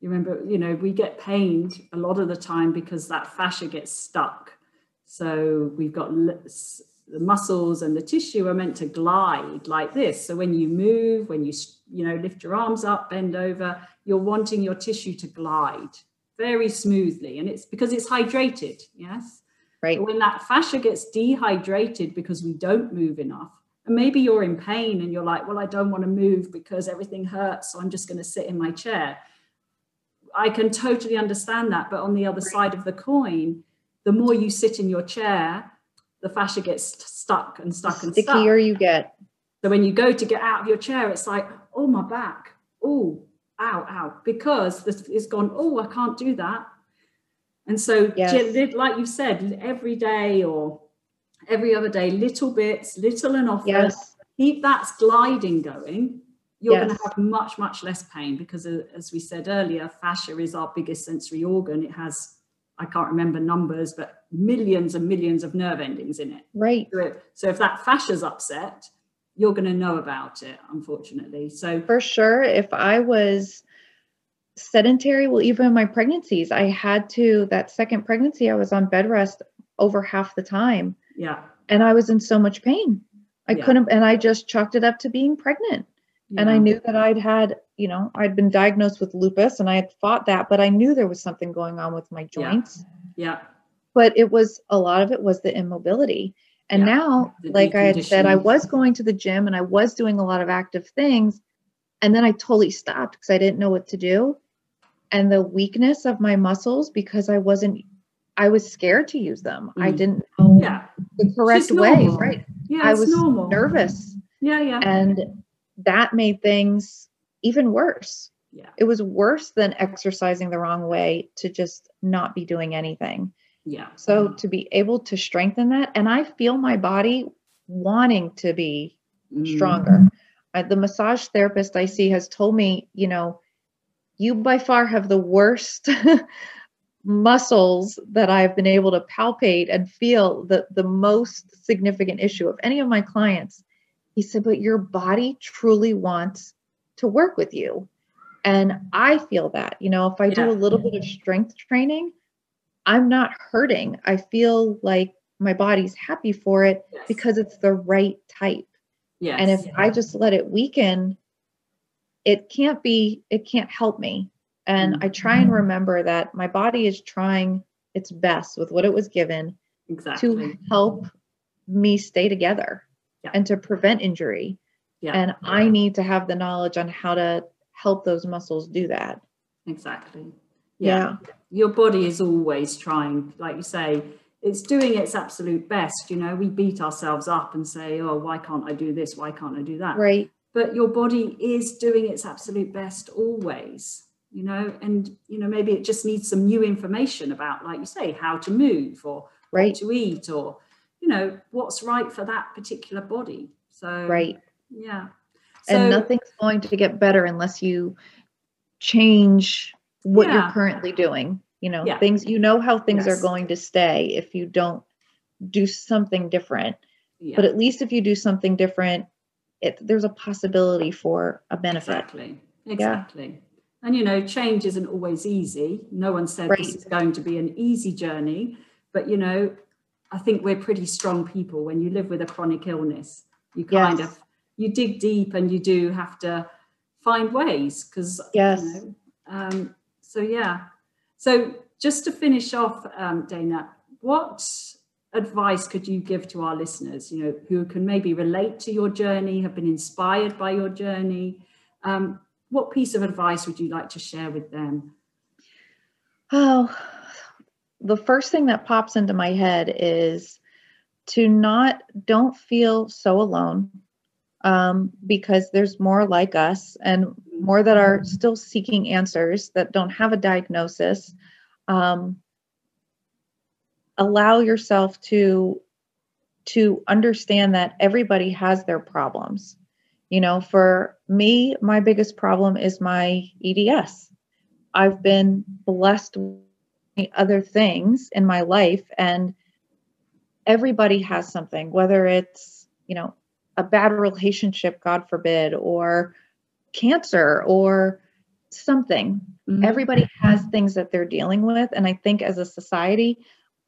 Speaker 1: you remember you know we get pained a lot of the time because that fascia gets stuck. So we've got the muscles and the tissue are meant to glide like this. So when you move when you you know lift your arms up bend over you're wanting your tissue to glide very smoothly. And it's because it's hydrated yes?
Speaker 2: Right.
Speaker 1: But when that fascia gets dehydrated because we don't move enough, and maybe you're in pain and you're like, well, I don't want to move because everything hurts, so I'm just going to sit in my chair. I can totally understand that. But on the other side of the coin, the more you sit in your chair, the fascia gets stuck and stuck and stuck.
Speaker 2: stickier stuck. you get.
Speaker 1: So when you go to get out of your chair, it's like, oh, my back. Oh, ow, ow. Because it's gone, oh, I can't do that. And so, yes. like you said, every day or every other day, little bits, little and often, yes. keep that gliding going. You're yes. going to have much, much less pain because, uh, as we said earlier, fascia is our biggest sensory organ. It has, I can't remember numbers, but millions and millions of nerve endings in it.
Speaker 2: Right.
Speaker 1: So if, so if that fascia's upset, you're going to know about it, unfortunately. So,
Speaker 2: for sure, if I was sedentary. Well, even in my pregnancies, I had to, that second pregnancy, I was on bed rest over half the time.
Speaker 1: Yeah.
Speaker 2: And I was in so much pain. I yeah. couldn't, and I just chalked it up to being pregnant. Yeah. And I knew that I'd had, you know, I'd been diagnosed with lupus and I had fought that, but I knew there was something going on with my joints.
Speaker 1: Yeah. yeah.
Speaker 2: but it was a lot of it was the immobility. And now,
Speaker 1: the
Speaker 2: like I had said, I was going to the gym and I was doing a lot of active things. And then I totally stopped because I didn't know what to do. And the weakness of my muscles, because I wasn't, I was scared to use them. I
Speaker 1: Mm.
Speaker 2: didn't know
Speaker 1: Yeah.
Speaker 2: the correct way. Right.
Speaker 1: Yeah.
Speaker 2: I was
Speaker 1: normal.
Speaker 2: nervous.
Speaker 1: Yeah. Yeah.
Speaker 2: And that made things even worse.
Speaker 1: Yeah.
Speaker 2: It was worse than exercising the wrong way to just not be doing anything.
Speaker 1: Yeah.
Speaker 2: So to be able to strengthen that, and I feel my body wanting to be
Speaker 1: Mm.
Speaker 2: stronger. Uh, the massage therapist I see has told me, you know, you by far have the worst muscles that I've been able to palpate and feel the, the most significant issue of any of my clients. He said, but your body truly wants to work with you. And I feel that, you know, if I do a little bit of strength training, I'm not hurting. I feel like my body's happy for it
Speaker 1: Yes.
Speaker 2: because it's the right type.
Speaker 1: yes.
Speaker 2: And if I just let it weaken, it can't be, it can't help me. And I try and mm-hmm. remember that my body is trying its best with what it was given
Speaker 1: exactly.
Speaker 2: to help me stay together
Speaker 1: Yeah.
Speaker 2: and to prevent injury.
Speaker 1: yeah.
Speaker 2: And I need to have the knowledge on how to help those muscles do that.
Speaker 1: Exactly.
Speaker 2: Yeah.
Speaker 1: Your body is always trying, like you say, it's doing its absolute best. You know, we beat ourselves up and say, oh, why can't I do this? Why can't I do that?
Speaker 2: Right.
Speaker 1: But your body is doing its absolute best always, you know, and, you know, maybe it just needs some new information about, like you say, how to move or
Speaker 2: Right.
Speaker 1: to eat or, you know, what's right for that particular body. So,
Speaker 2: Right.
Speaker 1: yeah.
Speaker 2: and nothing's going to get better unless you change what
Speaker 1: Yeah.
Speaker 2: you're currently doing you know
Speaker 1: Yeah.
Speaker 2: things you know how things
Speaker 1: Yes.
Speaker 2: are going to stay if you don't do something different
Speaker 1: yeah.
Speaker 2: but at least if you do something different it there's a possibility for a benefit
Speaker 1: Exactly. Exactly. And you know, change isn't always easy. No one said
Speaker 2: Right.
Speaker 1: this is going to be an easy journey, but you know, I think we're pretty strong people when you live with a chronic illness. You kind
Speaker 2: Yes.
Speaker 1: of you dig deep and you do have to find ways because
Speaker 2: Yes.
Speaker 1: you know, um, so yeah. So just to finish off, um, Dana, what advice could you give to our listeners, you know, who can maybe relate to your journey, have been inspired by your journey? Um, what piece of advice would you like to share with them?
Speaker 2: Oh, the first thing that pops into my head is to not, don't feel so alone um, because there's more like us and more that are still seeking answers that don't have a diagnosis. Um, allow yourself to to understand that everybody has their problems you know for me my biggest problem is my eds i've been blessed with other things in my life and everybody has something whether it's you know a bad relationship god forbid or cancer or something
Speaker 1: Mhm.
Speaker 2: everybody has things that they're dealing with and i think as a society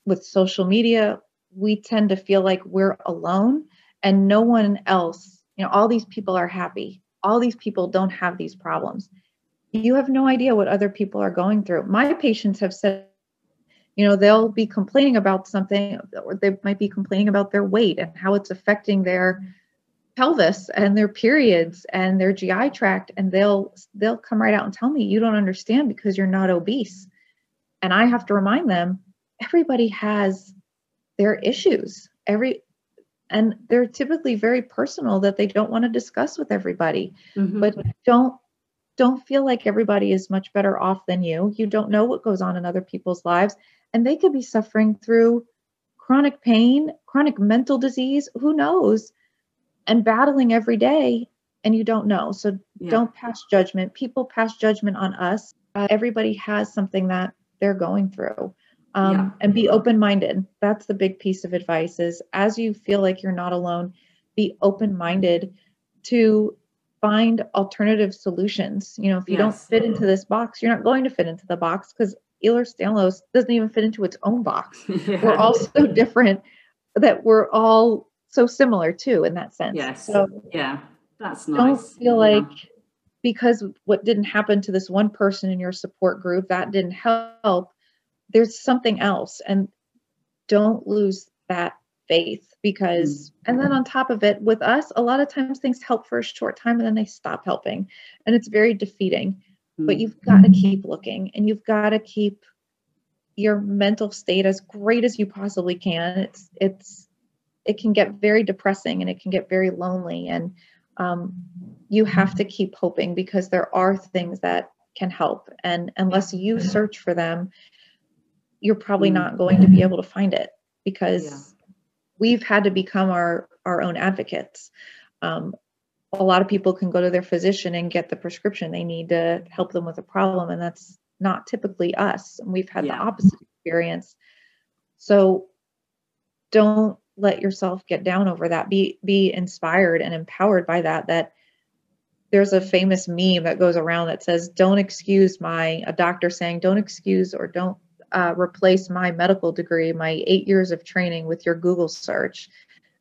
Speaker 2: with social media we tend to feel like we're alone and no one else you know all these people are happy all these people don't have these problems you have no idea what other people are going through my patients have said you know they'll be complaining about something or they might be complaining about their weight and how it's affecting their pelvis and their periods and their GI tract and they'll they'll come right out and tell me you don't understand because you're not obese. And I have to remind them everybody has their issues. Every and they're typically very personal that they don't want to discuss with everybody.
Speaker 1: Mhm.
Speaker 2: But don't don't feel like everybody is much better off than you. You don't know what goes on in other people's lives and they could be suffering through chronic pain, chronic mental disease, who knows? And battling every day and you don't know. So
Speaker 1: Yeah.
Speaker 2: don't pass judgment. People pass judgment on us. Uh, everybody has something that they're going through. Um,
Speaker 1: Yeah.
Speaker 2: And be open minded. That's the big piece of advice is as you feel like you're not alone, be open minded to find alternative solutions. You know, if you don't fit into this box, you're not going to fit into the box because Ehlers-Danlos doesn't even fit into its own box.
Speaker 1: Yeah.
Speaker 2: We're all so different that we're all so similar too in that sense.
Speaker 1: yes.
Speaker 2: So
Speaker 1: yeah. That's nice.
Speaker 2: don't feel
Speaker 1: Yeah.
Speaker 2: like because what didn't happen to this one person in your support group that didn't help there's something else and don't lose that faith because, mm. and then on top of it, with us, a lot of times things help for a short time and then they stop helping. And it's very defeating. But you've got to keep looking and you've got to keep your mental state as great as you possibly can. It's, it's, it can get very depressing and it can get very lonely. And um, you have to keep hoping because there are things that can help. And unless you search for them, you're probably not going to be able to find it because yeah. we've had to become our our own advocates. Um, a lot of people can go to their physician and get the prescription. They need to help them with a problem and that's not typically us. And we've had yeah. the opposite experience. So don't let yourself get down over that. Be be inspired and empowered by that that there's a famous meme that goes around that says don't excuse my a doctor saying don't excuse or don't uh, replace my medical degree, my eight years of training with your Google search.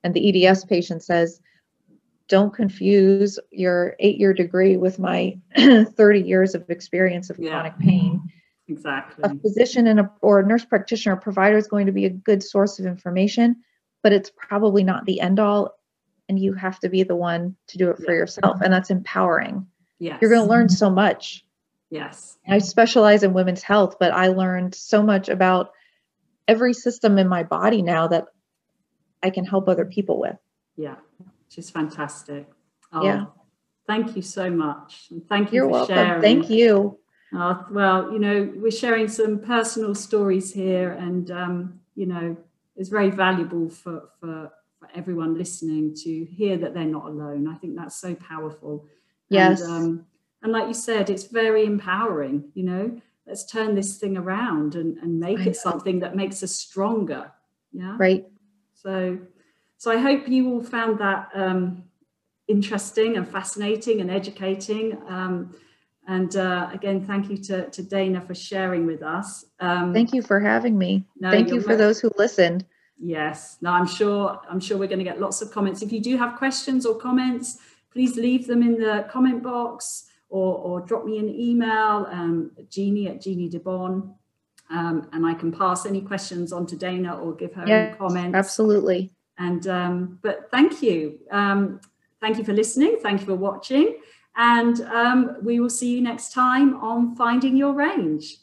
Speaker 2: And the EDS patient says, don't confuse your eight year degree with my 30 years of experience of yeah. chronic pain.
Speaker 1: Exactly.
Speaker 2: A physician and a, or a nurse practitioner or provider is going to be a good source of information, but it's probably not the end all. And you have to be the one to do it for yeah. yourself. And that's empowering.
Speaker 1: Yes.
Speaker 2: You're going to learn so much
Speaker 1: Yes.
Speaker 2: I specialize in women's health, but I learned so much about every system in my body now that I can help other people with.
Speaker 1: Yeah, which is fantastic. Oh,
Speaker 2: yeah.
Speaker 1: Thank you so much. And thank you
Speaker 2: You're
Speaker 1: for
Speaker 2: welcome.
Speaker 1: sharing.
Speaker 2: Thank you.
Speaker 1: Oh, well, you know, we're sharing some personal stories here, and um, you know, it's very valuable for, for for everyone listening to hear that they're not alone. I think that's so powerful.
Speaker 2: Yes.
Speaker 1: And, um, and like you said, it's very empowering, you know, let's turn this thing around and, and make it something that makes us stronger. Yeah.
Speaker 2: Right.
Speaker 1: So, so I hope you all found that um, interesting and fascinating and educating. Um, and uh, again, thank you to, to Dana for sharing with us.
Speaker 2: Um, thank you for having me. No, thank you for those who listened.
Speaker 1: Yes. Now I'm sure. I'm sure we're going to get lots of comments. If you do have questions or comments, please leave them in the comment box or, or drop me an email, um, Jeannie at Jeannie Di Bon, um, and I can pass any questions on to Dana or give her any comments.
Speaker 2: Absolutely.
Speaker 1: And um, but thank you, um, thank you for listening. Thank you for watching, and um, we will see you next time on Finding Your Range.